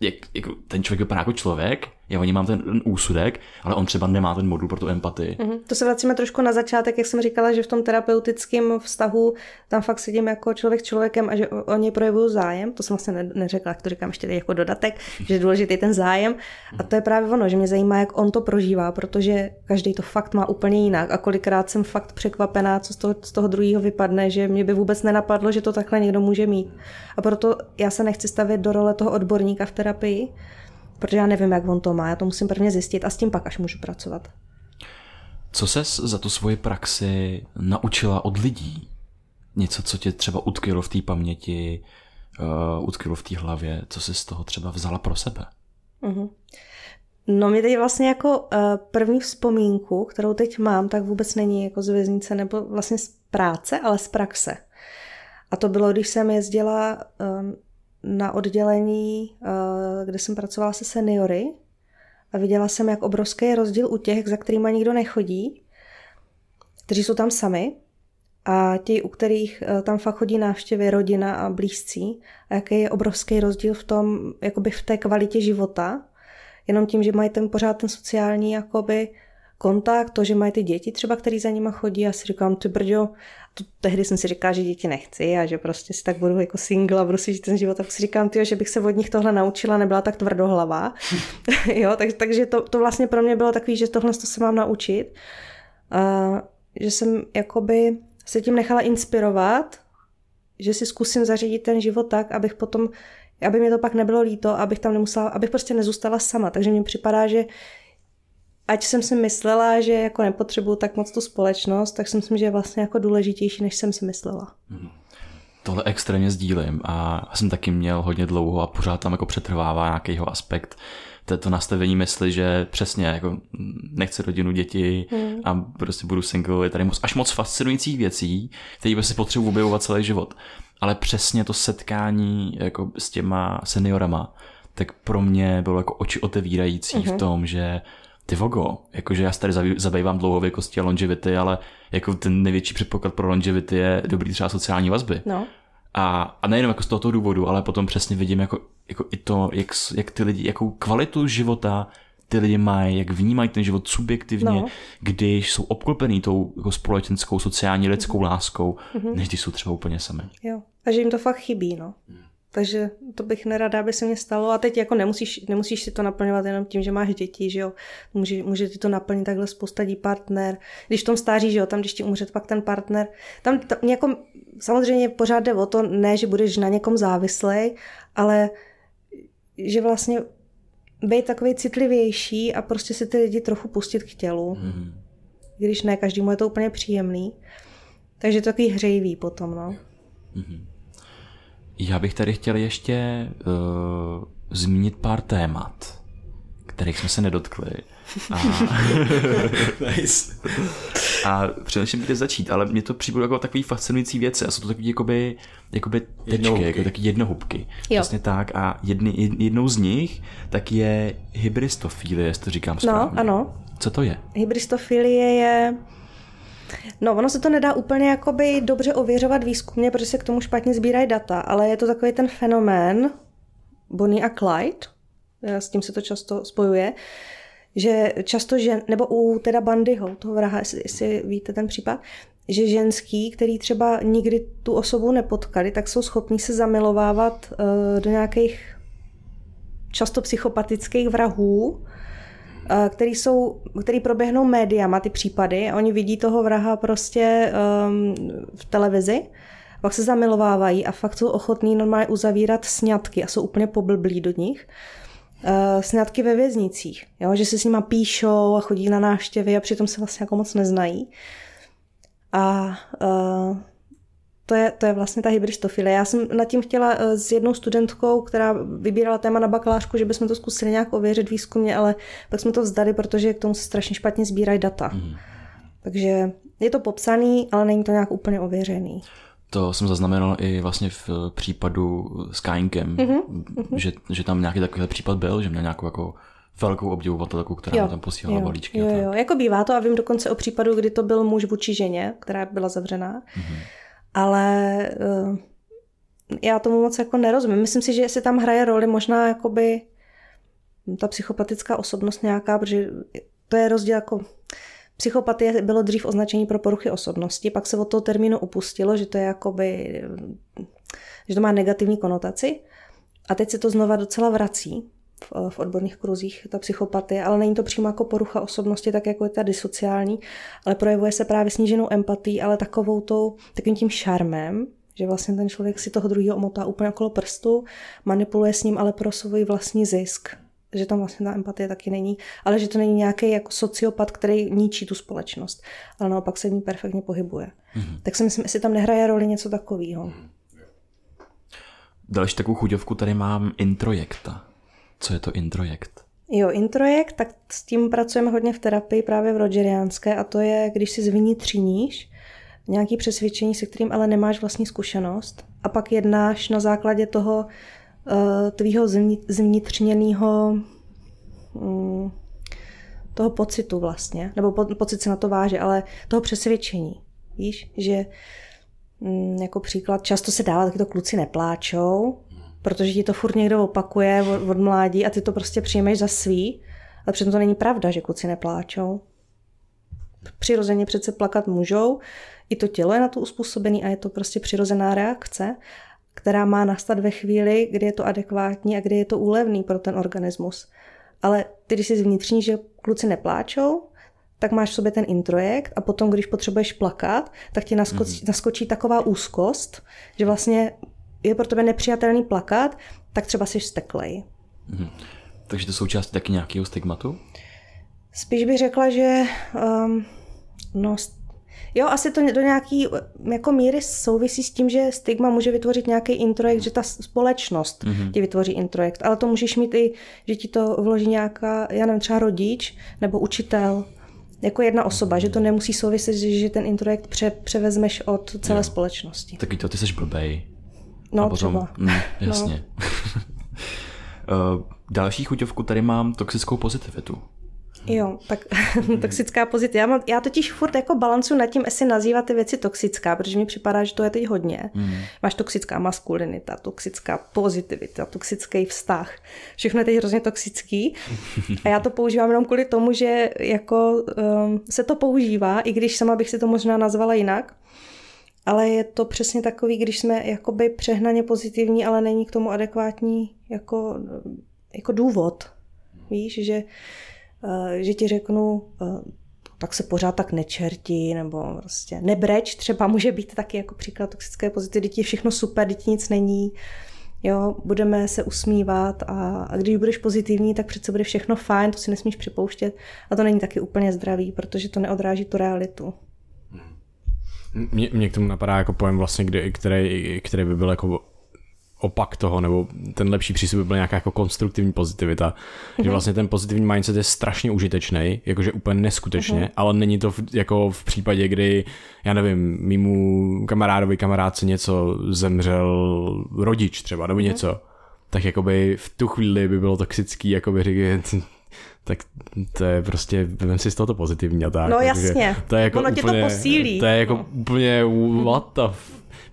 jak, jak ten člověk vypadá jako člověk, já o mám ten, ten úsudek, ale on třeba nemá ten modul pro tu empatii. Mm-hmm. To se vracíme trošku na začátek, jak jsem říkala, že v tom terapeutickém vztahu tam fakt sedím jako člověk s člověkem a že oni projevují zájem. To jsem vlastně neřekla, jak to říkám ještě jako dodatek, že je důležitý ten zájem. A to je právě ono, že mě zajímá, jak on to prožívá, protože každý to fakt má úplně jinak. A kolikrát jsem fakt překvapená, co z toho, z toho druhého vypadne, že mě by vůbec nenapadlo, že to takhle někdo může mít. A proto já se nechci stavět do role toho odborníka v terapii, protože já nevím, jak on to má, já to musím prvně zjistit a s tím pak až můžu pracovat. Co ses za tu svoji praxi naučila od lidí? Něco, co tě třeba utkvělo v té paměti, uh, utkvělo v té hlavě, co jsi z toho třeba vzala pro sebe? Uh-huh. No mě teď vlastně jako uh, první vzpomínku, kterou teď mám, tak vůbec není jako z věznice nebo vlastně z práce, ale z praxe. A to bylo, když jsem jezdila uh, na oddělení, eh, kde jsem pracovala se seniory a viděla jsem, jak obrovský je rozdíl u těch, za kterými nikdo nechodí, kteří jsou tam sami a ti, u kterých eh, tam fakt chodí návštěvy, rodina a blízcí a jaký je obrovský rozdíl v tom, jakoby v té kvalitě života, jenom tím, že mají ten pořád ten sociální jakoby kontakt, to, že mají ty děti třeba, který za nima chodí, já si říkám, ty brďo, to, tehdy jsem si říkala, že děti nechci a že prostě si tak budu jako single a budu si žít ten život, tak si říkám, tyjo, že bych se od nich tohle naučila, nebyla tak tvrdohlavá. jo, tak, takže to, to vlastně pro mě bylo takový, že tohle to se mám naučit. A, že jsem jakoby se tím nechala inspirovat, že si zkusím zařídit ten život tak, abych potom, aby mě to pak nebylo líto, abych tam nemusela, abych prostě nezůstala sama. Takže mně připadá, že ať jsem si myslela, že jako nepotřebuju tak moc tu společnost, tak si myslím, že je vlastně jako důležitější, než jsem si myslela. Hmm. Tohle extrémně sdílím a jsem taky měl hodně dlouho a pořád tam jako přetrvává nějakýho aspekt to nastavení mysli, že přesně jako nechci rodinu, děti hmm. a prostě budu single, je tady moc, až moc fascinujících věcí, které prostě potřebuji objevovat celý život. Ale přesně to setkání jako s těma seniorama, tak pro mě bylo jako oči otevírající hmm. v tom, že ty vogo, jakože já se tady zabývám dlouhověkosti a longevity, ale jako ten největší předpoklad pro longevity je dobrý třeba sociální vazby. No. A, a nejenom jako z tohoto důvodu, ale potom přesně vidím jako, jako i to, jak, jak ty lidi, jakou kvalitu života ty lidi mají, jak vnímají ten život subjektivně, no. když jsou obklopený tou jako společenskou, sociální, lidskou mm-hmm. láskou, mm-hmm. než když jsou třeba úplně sami. Jo. A že jim to fakt chybí, no. Mm. Takže to bych nerada, aby se mě stalo. A teď jako nemusíš, nemusíš si to naplňovat jenom tím, že máš děti, že jo. Může, může ti to naplnit takhle spoustadí partner. Když v tom stáří, že jo, tam když ti umře pak ten partner. Tam, tam jako, samozřejmě pořád jde o to, ne, že budeš na někom závislej, ale že vlastně být takový citlivější a prostě si ty lidi trochu pustit k tělu. Mm. Když ne, každému je to úplně příjemný. Takže to takový hřejivý potom, no. Mm. Já bych tady chtěl ještě uh, zmínit pár témat, kterých jsme se nedotkli. A, nice. a především kde začít, ale mě to přijde jako takový fascinující věci a jsou to takové jakoby, jakoby tečky, jednohubky. jako taky jednohubky. Jo. Přesně tak a jedny, jednou z nich tak je hybristofilie, jestli to říkám no, správně. No, ano. Co to je? Hybristofilie je No, ono se to nedá úplně jakoby dobře ověřovat výzkumně, protože se k tomu špatně sbírají data, ale je to takový ten fenomén Bonnie a Clyde, s tím se to často spojuje, že často žen, nebo u teda Bandyho, toho vraha, jestli, jestli víte ten případ, že ženský, který třeba nikdy tu osobu nepotkali, tak jsou schopní se zamilovávat uh, do nějakých často psychopatických vrahů, Eh, který, jsou, který proběhnou médiama, ty případy, oni vidí toho vraha prostě um, v televizi, pak se zamilovávají a fakt jsou ochotní normálně uzavírat sňatky a jsou úplně poblblí do nich. Uh, sňatky ve věznicích, jo? že se s nima píšou a chodí na návštěvy a přitom se vlastně jako moc neznají. A uh, to je, to je vlastně ta hybristofilie. Já jsem nad tím chtěla eh, s jednou studentkou, která vybírala téma na bakalářku, že bychom to zkusili nějak ověřit výzkumně, ale pak jsme to vzdali, protože k tomu se strašně špatně sbírají data. Mm. Takže je to popsaný, ale není to nějak úplně ověřený. To jsem zaznamenal i vlastně v případu s Kainkem, mm-hmm. že, že tam nějaký takový případ byl, že měl nějakou jako velkou obdivovatelku, která jo, mu tam posílala jo, balíčky. Jo, jo, jako bývá to a vím dokonce o případu, kdy to byl muž vůči ženě, která byla zavřená, mm-hmm. Ale uh, já tomu moc jako nerozumím. Myslím si, že jestli tam hraje roli možná jakoby ta psychopatická osobnost nějaká, protože to je rozdíl jako Psychopatie bylo dřív označení pro poruchy osobnosti, pak se od toho termínu upustilo, že to je jakoby, že to má negativní konotaci a teď se to znova docela vrací v, v odborných kruzích, ta psychopatie, ale není to přímo jako porucha osobnosti, tak jako je ta disociální, ale projevuje se právě sníženou empatí, ale takovou tou, takovým tím šarmem, že vlastně ten člověk si toho druhého omotá úplně okolo prstu, manipuluje s ním, ale pro svůj vlastní zisk že tam vlastně ta empatie taky není, ale že to není nějaký jako sociopat, který ničí tu společnost, ale naopak se v ní perfektně pohybuje. Mm-hmm. Tak si myslím, jestli tam nehraje roli něco takového. Mm-hmm. Další takovou chuťovku tady mám introjekta. Co je to introjekt? Jo, introjekt, tak s tím pracujeme hodně v terapii právě v Rogeriánské a to je, když si zvnitřníš nějaký přesvědčení, se kterým ale nemáš vlastní zkušenost a pak jednáš na základě toho, uh, tvýho zvnitřněného um, toho pocitu vlastně, nebo po, pocit se na to váže, ale toho přesvědčení. Víš, že um, jako příklad, často se dává, taky to kluci nepláčou, protože ti to furt někdo opakuje od, od mládí a ty to prostě přijmeš za svý, ale přitom to není pravda, že kluci nepláčou. Přirozeně přece plakat můžou, i to tělo je na to uspůsobený a je to prostě přirozená reakce která má nastat ve chvíli, kdy je to adekvátní a kdy je to úlevný pro ten organismus. Ale ty, když si zvnitřní, že kluci nepláčou, tak máš v sobě ten introjekt a potom, když potřebuješ plakat, tak ti naskočí, mm-hmm. naskočí taková úzkost, že vlastně je pro tebe nepřijatelný plakat, tak třeba jsi steklej. Mm-hmm. Takže to součást taky nějakého stigmatu? Spíš bych řekla, že um, no, Jo, asi to do nějaký jako míry souvisí s tím, že stigma může vytvořit nějaký introjekt, že ta společnost mm-hmm. ti vytvoří introjekt, ale to můžeš mít i, že ti to vloží nějaká, já nevím, třeba rodič nebo učitel, jako jedna osoba, že to nemusí souviset, že ten introjekt pře, převezmeš od celé jo. společnosti. Taky to, ty jsi blbej. No, A potom, třeba. Mm, jasně. No. Další chuťovku tady mám toxickou pozitivitu. Jo, tak toxická pozitiva. Já, mám, já totiž furt jako balancu nad tím, jestli nazývat ty věci toxická, protože mi připadá, že to je teď hodně. Mm. Máš toxická maskulinita, toxická pozitivita, toxický vztah. Všechno je teď hrozně toxický. A já to používám jenom kvůli tomu, že jako um, se to používá, i když sama bych si to možná nazvala jinak. Ale je to přesně takový, když jsme jakoby přehnaně pozitivní, ale není k tomu adekvátní jako, jako důvod. Víš, že Eh, že ti řeknu, eh, tak se pořád tak nečertí, nebo prostě nebreč třeba může být taky jako příklad toxické pozitivity, je všechno super, děti nic není, jo, budeme se usmívat a, a když budeš pozitivní, tak přece bude všechno fajn, to si nesmíš připouštět a to není taky úplně zdravý, protože to neodráží tu realitu. Mě, mě k tomu napadá jako pojem vlastně, kdy, který, který by byl jako opak toho, nebo ten lepší přístup by byl nějaká jako konstruktivní pozitivita. Mm-hmm. Že mhm. vlastně ten pozitivní mindset je strašně užitečný, jakože úplně neskutečně, mm-hmm. ale není to v, jako v případě, kdy, já nevím, mýmu kamarádovi kamarádce něco zemřel rodič třeba, nebo mm-hmm. něco. Tak jakoby v tu chvíli by bylo toxický, jakoby říkat, tak to je prostě, vem si z toho to pozitivní a tak. No jasně, to je jako ono úplně, tě to posílí. To je jako no. úplně what the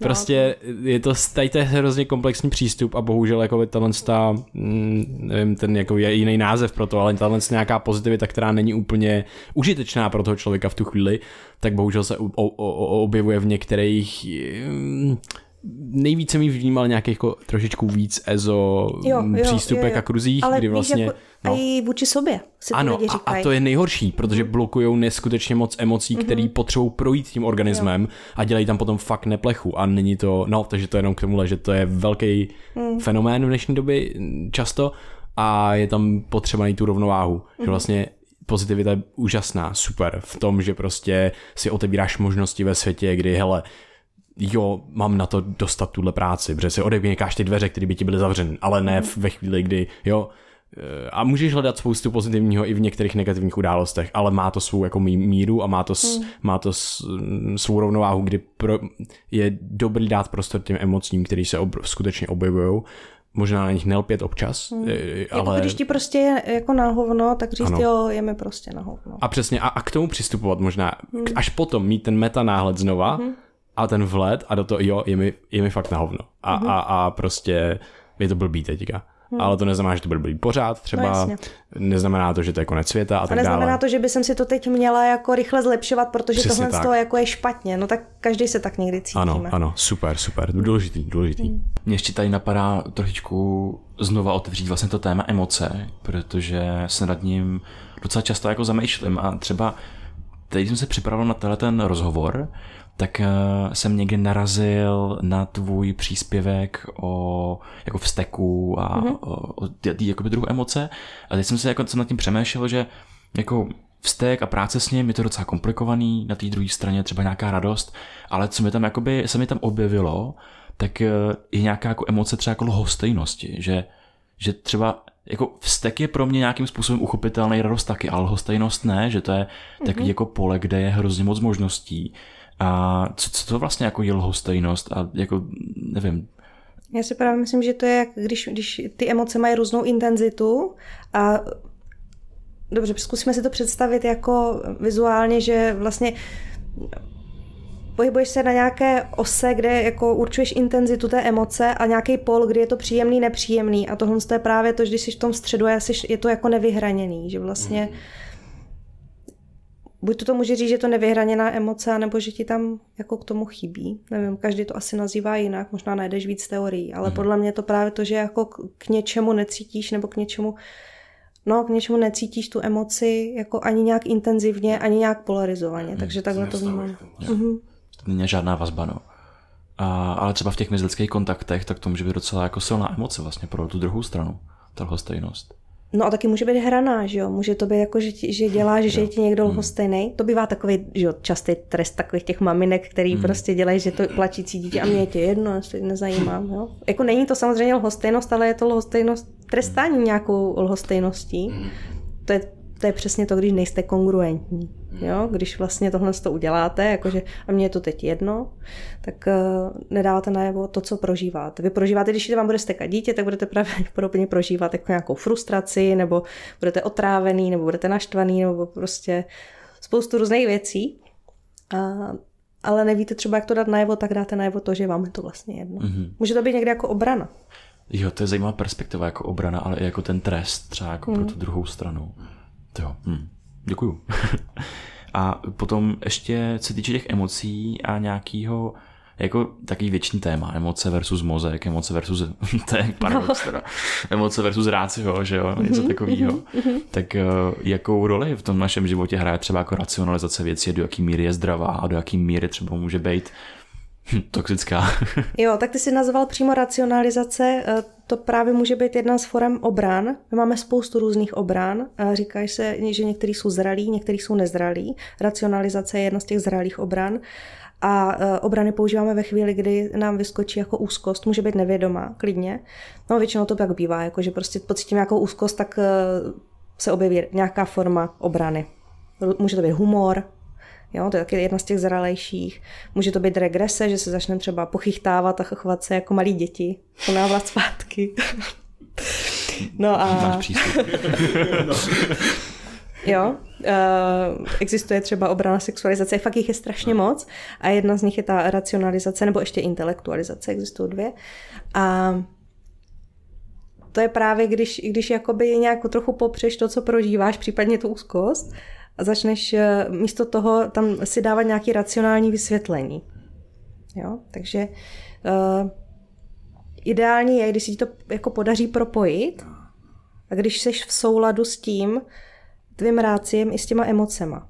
No, prostě je to, tady to je hrozně komplexní přístup a bohužel jako tenhle sta, mm, nevím, ten jako je jiný název pro to, ale tenhle nějaká pozitivita, která není úplně užitečná pro toho člověka v tu chvíli, tak bohužel se o, o, objevuje v některých mm, nejvíce mi vnímal nějaký jako trošičku víc EZO jo, jo, přístupek jo, jo. a kruzích, Ale kdy vlastně... Jako, no. A i vůči sobě si ano, lidi a, a to je nejhorší, protože mm. blokují neskutečně moc emocí, mm-hmm. které potřebují projít tím organismem jo. a dělají tam potom fakt neplechu a není to, no, takže to je jenom k tomuhle, že to je velký mm. fenomén v dnešní době často a je tam potřeba najít tu rovnováhu, mm. že mhm. vlastně pozitivita je úžasná, super v tom, že prostě si otevíráš možnosti ve světě, kdy hele, jo, mám na to dostat tuhle práci, protože si odebíkáš ty dveře, které by ti byly zavřeny, ale ne ve chvíli, kdy, jo, eh, a můžeš hledat spoustu pozitivního i v některých negativních událostech, ale má to svou jako míru a má to, hmm. má to svou rovnováhu, kdy pro, je dobrý dát prostor těm emocím, které se ob, skutečně objevují možná na nich nelpět občas, hmm. ale... Jako když ti prostě je jako na hovno, tak říct, ano. jo, je mi prostě na hovno. A přesně, a, a k tomu přistupovat možná, hmm. až potom mít ten meta náhled znova hmm. A ten vlet a do toho, jo, je mi, je mi fakt na hovno. A, hmm. a, a prostě je to blbý teďka. Hmm. Ale to neznamená, že to bude být pořád třeba, no, neznamená to, že to je konec světa a, a tak neznamená dále. to, že by jsem si to teď měla jako rychle zlepšovat, protože Přesně tohle z toho jako je špatně. No tak každý se tak někdy cítíme. Ano, ano, super, super, důležitý, důležitý. Hmm. Mě ještě tady napadá trošičku znova otevřít vlastně to téma emoce, protože se nad ním docela často jako zamýšlím a třeba teď jsem se připravil na tenhle ten rozhovor, tak eh, jsem někdy narazil na tvůj příspěvek o jako vzteku a mm-hmm. o, o tý, jakoby druhu emoce. A teď jsem se jako jsem nad tím přemýšlel, že jako vztek a práce s ním je to docela komplikovaný, na té druhé straně třeba nějaká radost, ale co mi tam jakoby, se mi tam objevilo, tak eh, je nějaká jako emoce třeba jako lhostejnosti, že, že třeba jako vztek je pro mě nějakým způsobem uchopitelný radost taky, ale lhostejnost ne, že to je mm-hmm. takový jako pole, kde je hrozně moc možností a co, co to vlastně jako je lhostejnost a jako, nevím, já si právě myslím, že to je, jak když, když ty emoce mají různou intenzitu a dobře, zkusíme si to představit jako vizuálně, že vlastně pohybuješ se na nějaké ose, kde jako určuješ intenzitu té emoce a nějaký pol, kdy je to příjemný, nepříjemný. A tohle je právě to, že když jsi v tom středu, je to jako nevyhraněný, že vlastně mm buď to, to může říct, že to nevyhraněná emoce, nebo že ti tam jako k tomu chybí. Nevím, každý to asi nazývá jinak, možná najdeš víc teorií, ale mm. podle mě to právě to, že jako k něčemu necítíš, nebo k něčemu no, k něčemu necítíš tu emoci jako ani nějak intenzivně, ani nějak polarizovaně, mm, takže takhle to vnímám. Mm-hmm. To není žádná vazba, no. A, ale třeba v těch mezilidských kontaktech, tak to může být docela jako silná emoce vlastně pro tu druhou stranu, ta stejnost. No a taky může být hraná, že jo? Může to být jako, že, ti, že děláš, že je ti někdo hmm. lhostejný. To bývá takový, že jo, častý trest takových těch maminek, který hmm. prostě dělají, že to plačící dítě a mě je tě jedno, jestli nezajímám, jo? Jako není to samozřejmě lhostejnost, ale je to lhostejnost, trestání nějakou lhostejností. Hmm. To je to je přesně to, když nejste kongruentní. Jo? Když vlastně tohle to uděláte, jakože a mně je to teď jedno, tak uh, nedáváte najevo to, co prožíváte. Vy prožíváte, když vám bude stekat dítě, tak budete pravděpodobně prožívat jako nějakou frustraci, nebo budete otrávený, nebo budete naštvaný, nebo prostě spoustu různých věcí. A, ale nevíte třeba, jak to dát najevo, tak dáte najevo to, že vám je to vlastně jedno. Mm-hmm. Může to být někde jako obrana. Jo, to je zajímavá perspektiva jako obrana, ale i jako ten trest třeba jako mm. pro tu druhou stranu. Jo, hm. děkuju. a potom ještě se týče těch emocí a nějakého jako takový věčný téma, emoce versus mozek, emoce versus, to je paradox teda, emoce versus rácio, že jo, něco mhm, takového. Mhm, mhm. tak eh, jakou roli v tom našem životě hraje třeba jako racionalizace věcí, do jaký míry je zdravá a do jaký míry třeba může být hm, toxická. jo, tak ty jsi nazval přímo racionalizace, eh, to právě může být jedna z forem obran. My máme spoustu různých obran. Říkáš se, že některý jsou zralí, některý jsou nezralí. Racionalizace je jedna z těch zralých obran. A e, obrany používáme ve chvíli, kdy nám vyskočí jako úzkost, může být nevědomá, klidně. No většinou to tak bývá, jako že prostě pocítím nějakou úzkost, tak se objeví nějaká forma obrany. Může to být humor, Jo, to je taky jedna z těch zralejších. Může to být regrese, že se začneme třeba pochychtávat a chovat se jako malí děti, ponávrat zpátky. no a... Máš přístup. no. Jo, uh, existuje třeba obrana sexualizace, fakt jich je strašně moc a jedna z nich je ta racionalizace nebo ještě intelektualizace, existují dvě. A to je právě, když, když jakoby nějak trochu popřeš to, co prožíváš, případně tu úzkost a začneš eh, místo toho tam si dávat nějaké racionální vysvětlení. Jo? Takže uh, ideální je, když si to jako podaří propojit a když jsi v souladu s tím tvým ráciem i s těma emocema.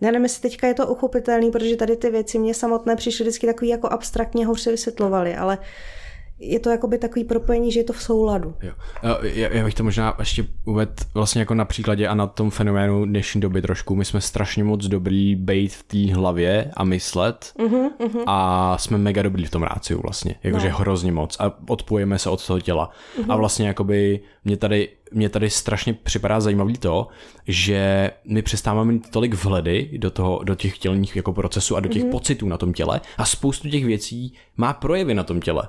Já nevím, jestli teďka je to uchopitelný, protože tady ty věci mě samotné přišly vždycky takový jako abstraktně, hůř se vysvětlovaly, ale je to jakoby takový propojení, že je to v souladu. Jo. Já, já bych to možná ještě uvedl vlastně jako na příkladě a na tom fenoménu dnešní doby trošku. My jsme strašně moc dobrý bejt v té hlavě a myslet uh-huh, uh-huh. a jsme mega dobrý v tom ráciu vlastně. Jakože no. hrozně moc a odpojíme se od toho těla. Uh-huh. A vlastně jakoby mě tady mě tady strašně připadá zajímavý to, že my přestáváme mít tolik vhledy do, toho, do těch tělních jako procesů a do těch mm-hmm. pocitů na tom těle a spoustu těch věcí má projevy na tom těle.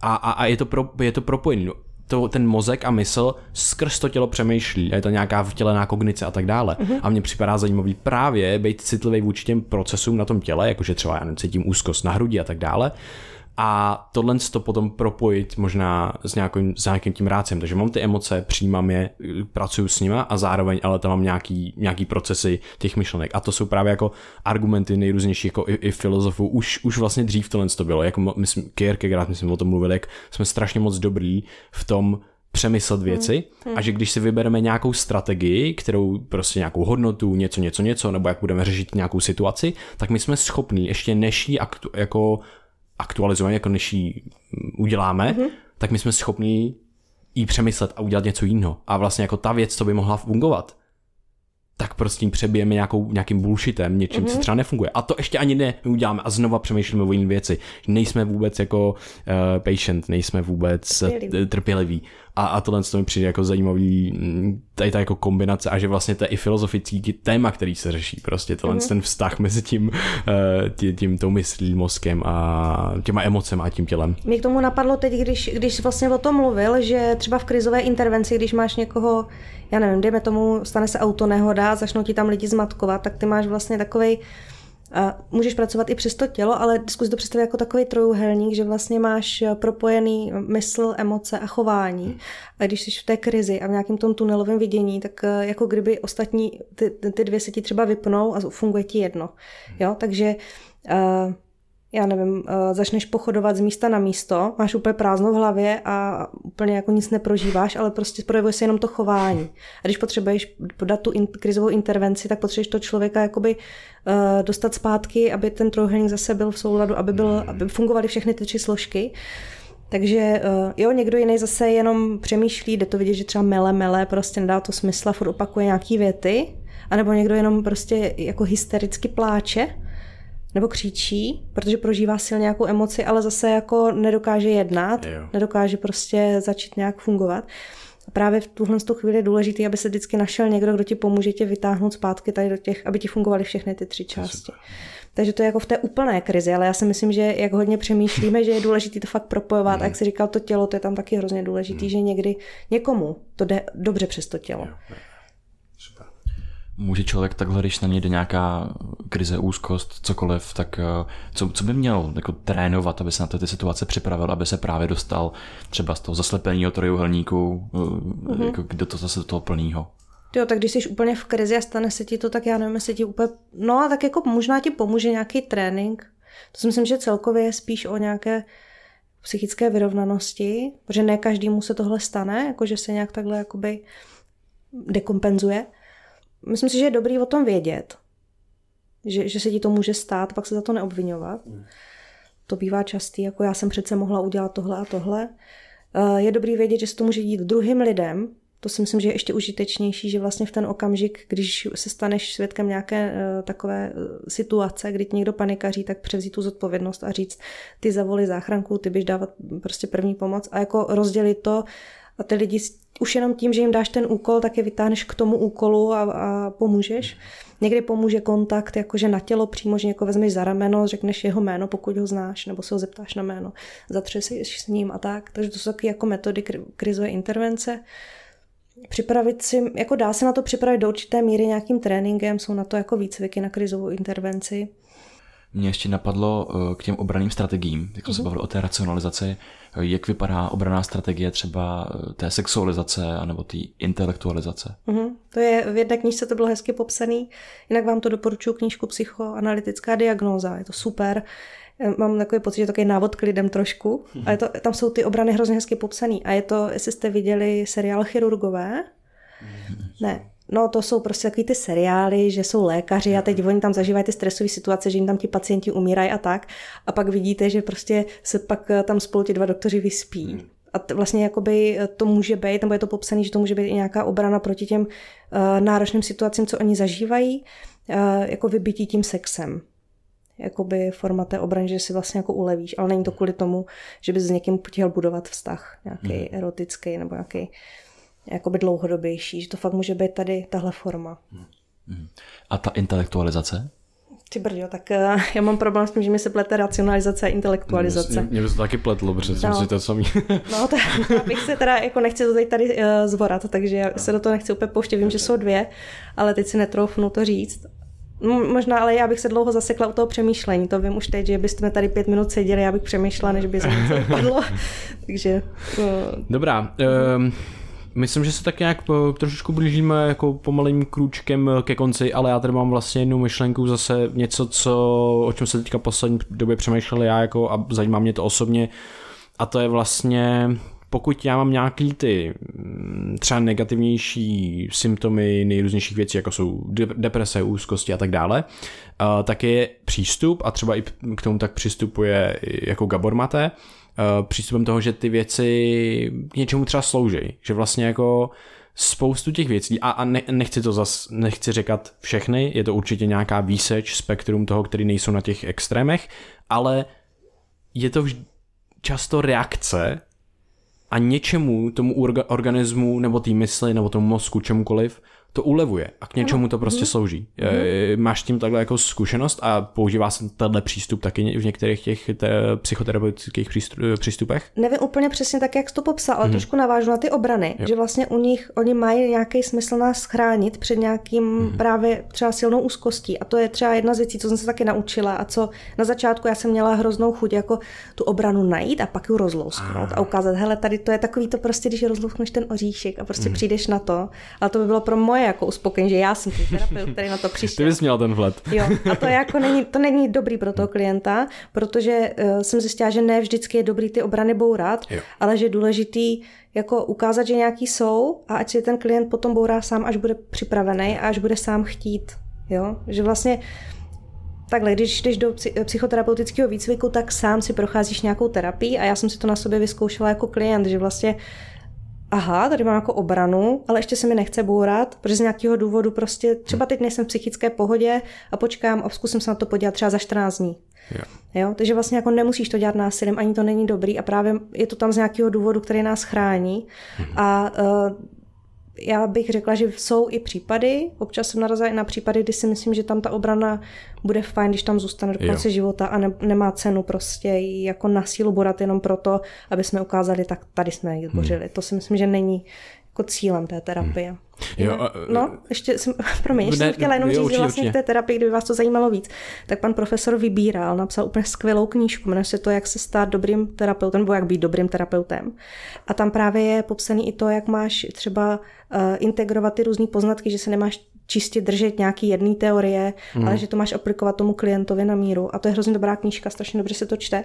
A, a, a je, to pro, je to propojený. No, to, ten mozek a mysl skrz to tělo přemýšlí. Je to nějaká vtělená kognice a tak dále. Uh-huh. A mně připadá zajímavý právě být citlivý vůči těm procesům na tom těle, jakože třeba já cítím úzkost na hrudi a tak dále a tohle to potom propojit možná s nějakým, s nějakým tím rácem. Takže mám ty emoce, přijímám je, pracuju s nima a zároveň ale tam mám nějaký, nějaký procesy těch myšlenek. A to jsou právě jako argumenty nejrůznějších jako i, i filozofů. Už, už vlastně dřív tohle to bylo. Jako myslím, Kierkegaard, myslím, o tom mluvil, jak jsme strašně moc dobrý v tom přemyslet věci hmm. a že když si vybereme nějakou strategii, kterou prostě nějakou hodnotu, něco, něco, něco, nebo jak budeme řešit nějakou situaci, tak my jsme schopní ještě než ji aktu, jako aktualizujeme, jako než ji uděláme, mm-hmm. tak my jsme schopni jí přemyslet a udělat něco jiného. A vlastně jako ta věc, co by mohla fungovat, tak prostě přebijeme nějakou, nějakým bullshitem, něčím, mm-hmm. co mhm. třeba nefunguje. A to ještě ani ne, uděláme a znova přemýšlíme o jiné věci. Nejsme vůbec jako uh, patient, nejsme vůbec trpěliví. trpěliví. A, a tohle to mi přijde jako zajímavý, mm, tady ta jako kombinace a že vlastně to je i filozofický téma, který se řeší. Prostě tohle mm-hmm. ten vztah mezi tím, uh, tím, tím tou myslí, mozkem a těma emocemi a tím tělem. Mě k tomu napadlo teď, když, když vlastně o tom mluvil, že třeba v krizové intervenci, když máš někoho, já nevím, dejme tomu, stane se auto nehoda, začnou ti tam lidi zmatkovat, tak ty máš vlastně takovej a můžeš pracovat i přes to tělo, ale zkus to představit jako takový trojuhelník, že vlastně máš propojený mysl, emoce a chování. A když jsi v té krizi a v nějakém tom tunelovém vidění, tak eh, jako kdyby ostatní, ty, ty dvě se ti třeba vypnou a funguje ti jedno. Jo, takže uh, já nevím, eh, začneš pochodovat z místa na místo, máš úplně prázdno v hlavě a úplně jako nic neprožíváš, ale prostě projevuje se jenom to chování. A když potřebuješ podat tu in, krizovou intervenci, tak potřebuješ to člověka jakoby uh, dostat zpátky, aby ten trojuhelník zase byl v souladu, aby, byl, aby fungovaly všechny ty tři složky. Takže uh, jo, někdo jiný zase jenom přemýšlí, jde to vidět, že třeba mele, mele, prostě nedá to smysl furt opakuje nějaký věty, anebo někdo jenom prostě jako hystericky pláče, nebo křičí, protože prožívá silně nějakou emoci, ale zase jako nedokáže jednat, jo. nedokáže prostě začít nějak fungovat. A právě v tuhle chvíli je důležité, aby se vždycky našel někdo, kdo ti pomůže tě vytáhnout zpátky tady do těch, aby ti fungovaly všechny ty tři části. Takže to je jako v té úplné krizi, ale já si myslím, že jak hodně přemýšlíme, že je důležité to fakt propojovat, mm. a jak si říkal, to tělo, to je tam taky hrozně důležité, mm. že někdy někomu to jde dobře přes to tělo. Jo. Může člověk takhle, když na něj jde nějaká krize, úzkost, cokoliv, tak eh, co, co by měl jako trénovat, aby se na ty situace připravil, aby se právě dostal třeba z toho zaslepeného trojuhelníku mm-hmm. jako do toho zase do toho plného? Jo, tak když jsi úplně v krizi a stane se ti to, tak já nevím, jestli ti úplně... No a tak jako možná ti pomůže nějaký trénink. To si myslím, že celkově je spíš o nějaké psychické vyrovnanosti, protože ne každému se tohle stane, jakože se nějak takhle jakoby dekompenzuje myslím si, že je dobrý o tom vědět, že, že se ti to může stát, pak se za to neobvinovat. Mm. To bývá častý, jako já jsem přece mohla udělat tohle a tohle. Eh, je dobrý vědět, že se to může dít druhým lidem, to si myslím, že je ještě užitečnější, že vlastně v ten okamžik, když se staneš svědkem nějaké uh, takové uh, situace, kdy ti někdo panikaří, tak převzít tu zodpovědnost a říct, ty zavoli záchranku, ty běž dávat prostě první pomoc a jako rozdělit to a ty lidi už jenom tím, že jim dáš ten úkol, tak je vytáhneš k tomu úkolu a, a pomůžeš. Někdy pomůže kontakt, jakože na tělo přímo, že někoho vezmeš za rameno, řekneš jeho jméno, pokud ho znáš, nebo se ho zeptáš na jméno, zatřesíš s ním a tak. Takže to jsou taky jako metody krizové intervence. Připravit si, jako dá se na to připravit do určité míry nějakým tréninkem, jsou na to jako výcviky na krizovou intervenci. Mě ještě napadlo eh, k těm obraným strategiím, jak jsme se mhm. bavili o té racionalizaci, jak vypadá obraná strategie třeba eh, té sexualizace anebo té intelektualizace. Uh-huh. To je v jedné knížce to bylo hezky popsaný, jinak vám to doporučuji knížku Psychoanalytická diagnóza, je to super. Mám takový pocit, že je takový návod k lidem trošku. Uh-huh. A je to, tam jsou ty obrany hrozně hezky popsaný. A je to, jestli jste viděli seriál Chirurgové, ne, No to jsou prostě takový ty seriály, že jsou lékaři a teď oni tam zažívají ty stresové situace, že jim tam ti pacienti umírají a tak. A pak vidíte, že prostě se pak eh, tam spolu ti dva doktoři vyspí. Hmm. A t- vlastně jakoby eh, to může být, nebo je to popsané, že to může být i nějaká obrana proti těm uh, náročným situacím, co oni zažívají, uh, jako vybití tím sexem. Jakoby forma té obrany, že si vlastně jako ulevíš, ale není to kvůli tomu, že bys s někým chtěl budovat vztah, nějaký hmm. erotický nebo nějaký jakoby dlouhodobější, že to fakt může být tady tahle forma. Hmm. A ta intelektualizace? Ty brďo, tak uh, já mám problém s tím, že mi se plete racionalizace a intelektualizace. Mě, mě by se to taky pletlo, protože no. jsem si to samý. no, to, bych se teda, jako nechci to teď tady uh, zvorat, takže já se do toho nechci úplně pouštět, vím, že jsou dvě, ale teď si netroufnu to říct. Možná, ale já bych se dlouho zasekla u toho přemýšlení. To vím už teď, že byste tady pět minut seděli, já bych přemýšlela, než by se něco padlo. Takže... Uh... Dobrá. Um... Myslím, že se tak nějak eh, trošičku blížíme jako pomalým krůčkem ke konci, ale já tady mám vlastně jednu myšlenku zase něco, co, o čem se teďka poslední době přemýšlel já jako a zajímá mě to osobně. A to je vlastně pokud já mám nějaký ty mm, třeba negativnější symptomy nejrůznějších věcí, jako jsou deprese, úzkosti a tak dále, eh, tak je přístup a třeba i k tomu tak přistupuje jako Gabor Mate, Eh, přístupem toho, že ty věci k něčemu třeba slouží. Že vlastně jako spoustu těch věcí, a, a ne, nechci to zas, nechci říkat všechny, je to určitě nějaká výseč, spektrum toho, který nejsou na těch extrémech, ale je to vž- často reakce a něčemu tomu orga, organismu nebo té mysli nebo tomu mozku, čemukoliv, to ulevuje a k něčemu to prostě mm. slouží. Mm. Máš tím takhle jako zkušenost a používá se tenhle přístup taky v některých těch te, psychoterapeutických přístupech? Nevím úplně přesně tak, jak jsi to popsal, ale mm. trošku navážu na ty obrany, jo. že vlastně u nich oni mají nějaký smysl nás chránit před nějakým mm. právě třeba silnou úzkostí a to je třeba jedna z věcí, co jsem se taky naučila a co na začátku já jsem měla hroznou chuť jako tu obranu najít a pak ji rozlousknout a, a ukázat, hele, tady to je takový to prostě, když rozlouskneš ten oříšek a prostě mm. přijdeš na to, ale to by bylo pro moje jako uspokojení, že já jsem ten terapeut, který na to přišel. Ty bys měl ten vhled. Jo, a to jako není, to není dobrý pro toho klienta, protože uh, jsem zjistila, že ne vždycky je dobrý ty obrany bourat, jo. ale že je důležitý jako ukázat, že nějaký jsou a ať si ten klient potom bourá sám, až bude připravený a až bude sám chtít. Jo? Že vlastně Takhle, když jdeš do psychoterapeutického výcviku, tak sám si procházíš nějakou terapii a já jsem si to na sobě vyzkoušela jako klient, že vlastně aha, tady mám jako obranu, ale ještě se mi nechce bourat, protože z nějakého důvodu prostě třeba teď nejsem v psychické pohodě a počkám a zkusím se na to podívat třeba za 14 dní. Jo. jo. Takže vlastně jako nemusíš to dělat násilím, ani to není dobrý a právě je to tam z nějakého důvodu, který nás chrání. Mhm. A uh, já bych řekla, že jsou i případy, občas jsem narazila i na případy, kdy si myslím, že tam ta obrana bude fajn, když tam zůstane do konce jo. života a ne, nemá cenu prostě jako na sílu borat jenom proto, aby jsme ukázali, tak tady jsme ji zbořili. Hmm. To si myslím, že není jako cílem té terapie. Hmm. Jo, a, no, ještě jsem, promiň, ještě ne, jsem chtěla jenom říct, že vlastně v té terapii, kdyby vás to zajímalo víc, tak pan profesor vybíral, napsal úplně skvělou knížku, jmenuje se to, jak se stát dobrým terapeutem, nebo jak být dobrým terapeutem. A tam právě je popsaný i to, jak máš třeba uh, integrovat ty různé poznatky, že se nemáš čistě držet nějaký jedné teorie, mm. ale že to máš aplikovat tomu klientovi na míru. A to je hrozně dobrá knížka, strašně dobře se to čte.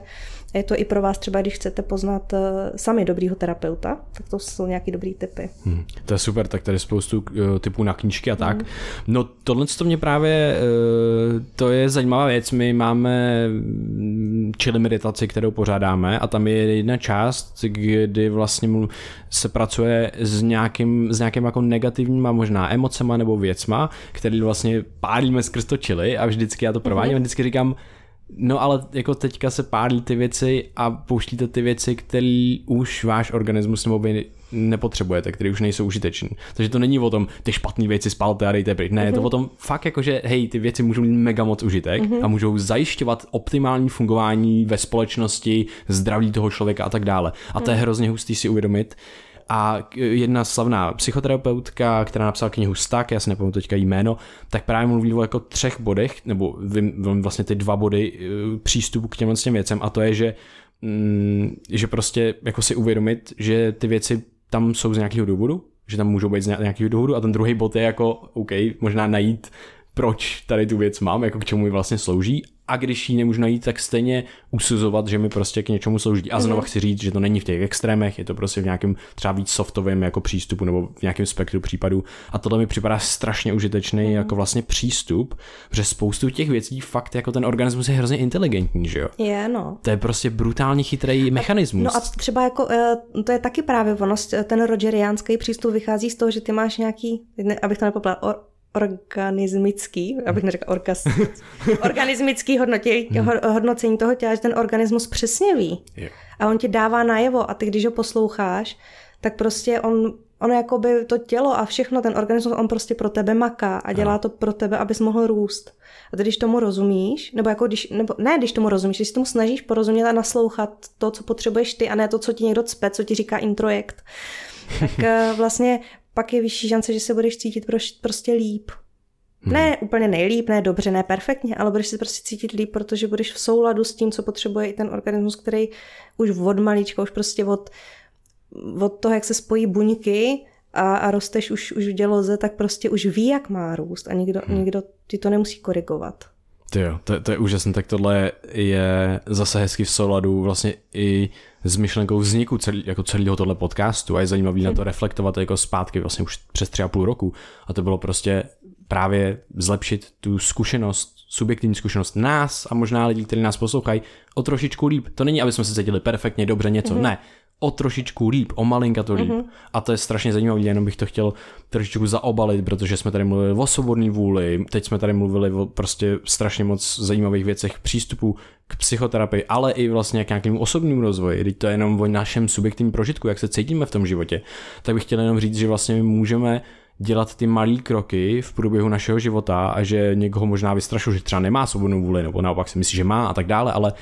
A je to i pro vás třeba, když chcete poznat uh, sami dobrýho terapeuta, tak to jsou nějaký dobrý typy. Mm. To je super, tak tady spoustu uh, typů na knížky a tak. Mm. No tohle to mě právě, uh, to je zajímavá věc. My máme čili meditaci, kterou pořádáme a tam je jedna část, kdy vlastně se pracuje s nějakým, s nějakým jako negativníma možná emocema nebo věcma, který vlastně pálíme skrz to čili a vždycky já to provádím mm-hmm. a vždycky říkám, No ale jako teďka se pálí ty věci a pouštíte ty věci, které už váš organismus nebo vy nepotřebujete, které už nejsou užiteční. Takže to není o tom, ty špatné věci spalte a dejte pryč. Ne, mm-hmm. je to mhm. o tom fakt jako, že hej, ty věci můžou mít mega moc užitek mm-hmm. a můžou zajišťovat optimální fungování ve společnosti, zdraví toho člověka a tak dále. A to je mhm. hrozně hustý si uvědomit, a jedna slavná psychoterapeutka, která napsala knihu Stak, já si nepamatuji teďka jméno, tak právě mluví o jako třech bodech, nebo vlastně ty dva body e, přístupu k těmhle těm věcem a to je, že, mm, že prostě jako si uvědomit, že ty věci tam jsou z nějakého důvodu, že tam můžou být z nějakého důvodu a ten druhý bod je jako OK, možná najít proč tady tu věc mám, jako k čemu mi vlastně slouží a když ji nemůžu najít, tak stejně usuzovat, že mi prostě k něčemu slouží. A znova mm-hmm. chci říct, že to není v těch extrémech, je to prostě v nějakém třeba víc softovém jako přístupu nebo v nějakém spektru případů. A tohle mi připadá strašně užitečný mm-hmm. jako vlastně přístup, protože spoustu těch věcí fakt jako ten organismus je hrozně inteligentní, že jo? Je, no. To je prostě brutálně chytrý mechanismus. No a třeba jako, eh, to je taky právě ono, ten rogeriánský přístup vychází z toho, že ty máš nějaký, abych to nepopla, organismický, abych neřekla orkas, organismický hodnotě, hmm. hodnocení toho těla, že ten organismus přesně ví. A on ti dává najevo a ty, když ho posloucháš, tak prostě on, on jako by to tělo a všechno, ten organismus, on prostě pro tebe maká a dělá to pro tebe, abys mohl růst. A ty, když tomu rozumíš, nebo jako když, nebo ne, když tomu rozumíš, když tomu snažíš porozumět a naslouchat to, co potřebuješ ty, a ne to, co ti někdo cpe, co ti říká introjekt, tak eh, vlastně pak je vyšší šance, že se budeš cítit prostě líp. Hmm. Ne úplně nejlíp, ne dobře, ne perfektně, ale budeš se prostě cítit líp, protože budeš v souladu s tím, co potřebuje i ten organismus, který už od malička, už prostě od, od toho, jak se spojí buňky a, a rosteš už, už v děloze, tak prostě už ví, jak má růst a nikdo, hmm. nikdo ti to nemusí korigovat. Ty jo, to, to je úžasné, tak tohle je zase hezky v souladu vlastně i s myšlenkou vzniku celý, jako celého tohle podcastu a je zajímavý na to reflektovat jako zpátky vlastně už přes tři a půl roku a to bylo prostě právě zlepšit tu zkušenost, subjektivní zkušenost nás a možná lidí, kteří nás poslouchají, o trošičku líp. To není, aby jsme se cítili perfektně, dobře něco, mm-hmm. ne o trošičku líp, o malinka to líp. Mm-hmm. A to je strašně zajímavé, jenom bych to chtěl trošičku zaobalit, protože jsme tady mluvili o svobodné vůli, teď jsme tady mluvili o prostě strašně moc zajímavých věcech přístupu k psychoterapii, ale i vlastně k nějakému osobnímu rozvoji, když to je jenom o našem subjektivním prožitku, jak se cítíme v tom životě, tak bych chtěl jenom říct, že vlastně my můžeme dělat ty malé kroky v průběhu našeho života a že někoho možná vystrašil, že třeba nemá svobodnou vůli, nebo naopak si myslí, že má a tak dále, ale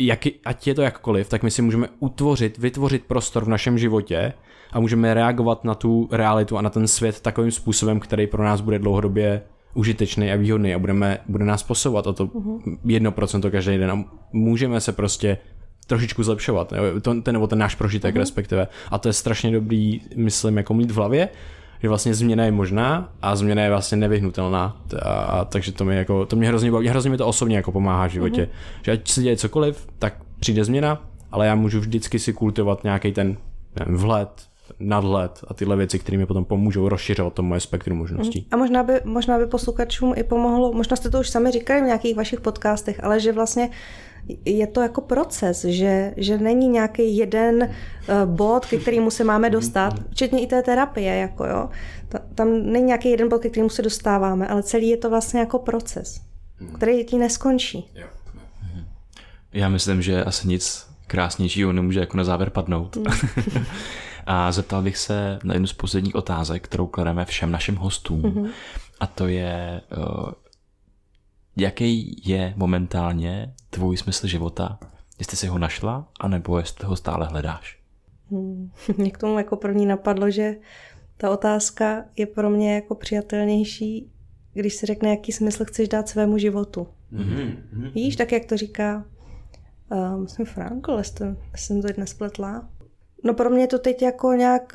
jak, ať je to jakkoliv, tak my si můžeme utvořit, vytvořit prostor v našem životě a můžeme reagovat na tu realitu a na ten svět takovým způsobem, který pro nás bude dlouhodobě užitečný a výhodný a budeme, bude nás posouvat o to mhm. jedno procento každý den a můžeme se prostě trošičku zlepšovat, to, ten, nebo ten náš prožitek uh-huh. respektive. A to je strašně dobrý, myslím, jako mít v hlavě, že vlastně změna je možná a změna je vlastně nevyhnutelná. A, a takže to mě, jako, to mě hrozně baví, hrozně mi to osobně jako pomáhá v životě. Mm-hmm. Že ať se děje cokoliv, tak přijde změna, ale já můžu vždycky si kultivovat nějaký ten nevím, vhled, nadhled a tyhle věci, které mi potom pomůžou rozšiřovat to moje spektrum možností. Mhm. A možná by, možná by posluchačům i pomohlo, možná jste to už sami říkali v nějakých vašich podcastech, ale že vlastně je to jako proces, že, že není nějaký jeden uh, bod, ke kterému se máme dostat, včetně i té terapie, jako jo. Tam není nějaký jeden bod, ke kterému se dostáváme, ale celý je to vlastně jako proces, hmm. který ti neskončí. Já myslím, že asi nic krásnějšího nemůže jako na závěr padnout. A zeptal bych se na jednu z posledních otázek, kterou klademe všem našim hostům. Mm-hmm. A to je, uh, jaký je momentálně tvůj smysl života? Jestli jsi ho našla, anebo jestli ho stále hledáš? Hmm. Mě k tomu jako první napadlo, že ta otázka je pro mě jako přijatelnější, když se řekne, jaký smysl chceš dát svému životu. Mm-hmm. Víš, tak jak to říká, uh, myslím Frankl, jestli jsem to teď nespletla. No pro mě to teď jako nějak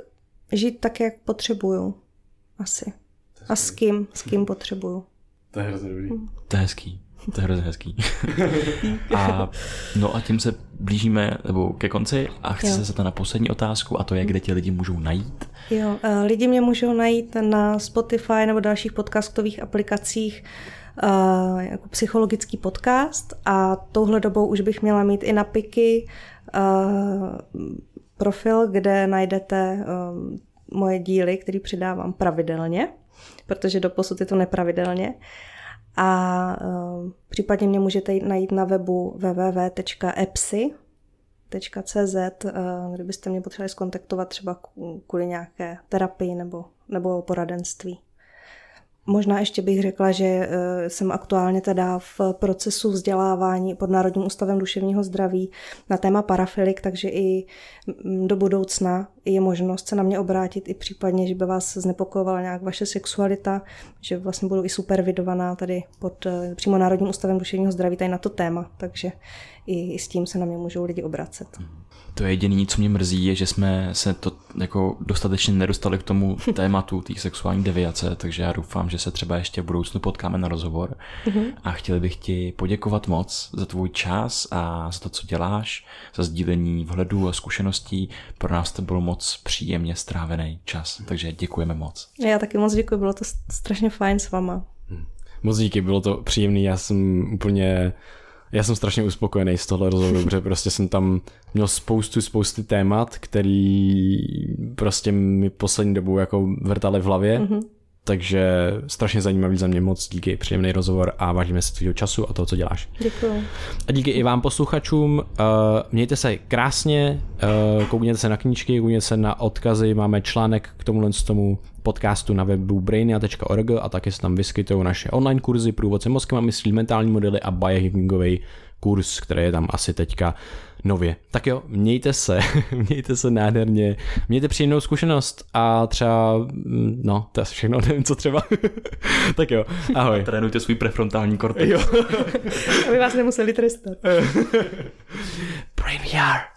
žít tak, jak potřebuju. Asi. A s kým, s kým potřebuju. To je hrozně dobrý. To je hezký. To je hrozně hezký. a, no a tím se blížíme nebo ke konci a chci jo. se zeptat na poslední otázku a to je, kde ti lidi můžou najít. Jo, eh, lidi mě můžou najít na Spotify nebo dalších podcastových aplikacích uh, jako psychologický podcast a touhle dobou už bych měla mít i na piky uh, profil, kde najdete moje díly, které přidávám pravidelně, protože doposud je to nepravidelně. A uh, případně mě můžete najít na webu www.epsi.cz, uh, kdybyste mě potřebovali skontaktovat třeba kvůli nějaké terapii nebo, nebo poradenství. Možná ještě bych řekla, že eh, jsem aktuálně teda v procesu vzdělávání pod Národním ústavem duševního zdraví na téma parafilik, takže i mm, do budoucna je možnost se na mě obrátit i případně, že by vás znepokojovala nějak vaše sexualita, že vlastně budu i supervidovaná tady pod eh, přímo Národním ústavem duševního zdraví tady na to téma, takže i, i s tím se na mě můžou lidi obracet. To je jediné, co mě mrzí, je, že jsme se to jako dostatečně nedostali k tomu tématu té sexuální deviace, takže já doufám, že se třeba ještě v budoucnu potkáme na rozhovor mm-hmm. a chtěli bych ti poděkovat moc za tvůj čas a za to, co děláš, za sdílení vhledu a zkušeností. Pro nás to byl moc příjemně strávený čas, takže děkujeme moc. Já taky moc děkuji, bylo to strašně fajn s váma. Hmm. Moc díky, bylo to příjemné, já jsem úplně já jsem strašně uspokojený z tohle rozhovoru, protože prostě jsem tam měl spoustu, spousty témat, který prostě mi poslední dobu jako vrtali v hlavě. Mm-hmm. Takže strašně zajímavý za mě moc, díky, příjemný rozhovor a vážíme si tvýho času a toho, co děláš. Děkuji. A díky i vám posluchačům, uh, mějte se krásně, uh, koukněte se na knížky, koukněte se na odkazy, máme článek k tomuhle z tomu podcastu na webu brainia.org a taky se tam vyskytují naše online kurzy průvodce mozkem a myslí, mentální modely a biohackingový kurz, který je tam asi teďka nově. Tak jo, mějte se, mějte se nádherně, mějte příjemnou zkušenost a třeba, mm, no, to je všechno, nevím co třeba. tak jo, ahoj. Trénujte svůj prefrontální kortex. Jo. Aby vás nemuseli trestat. Brain VR.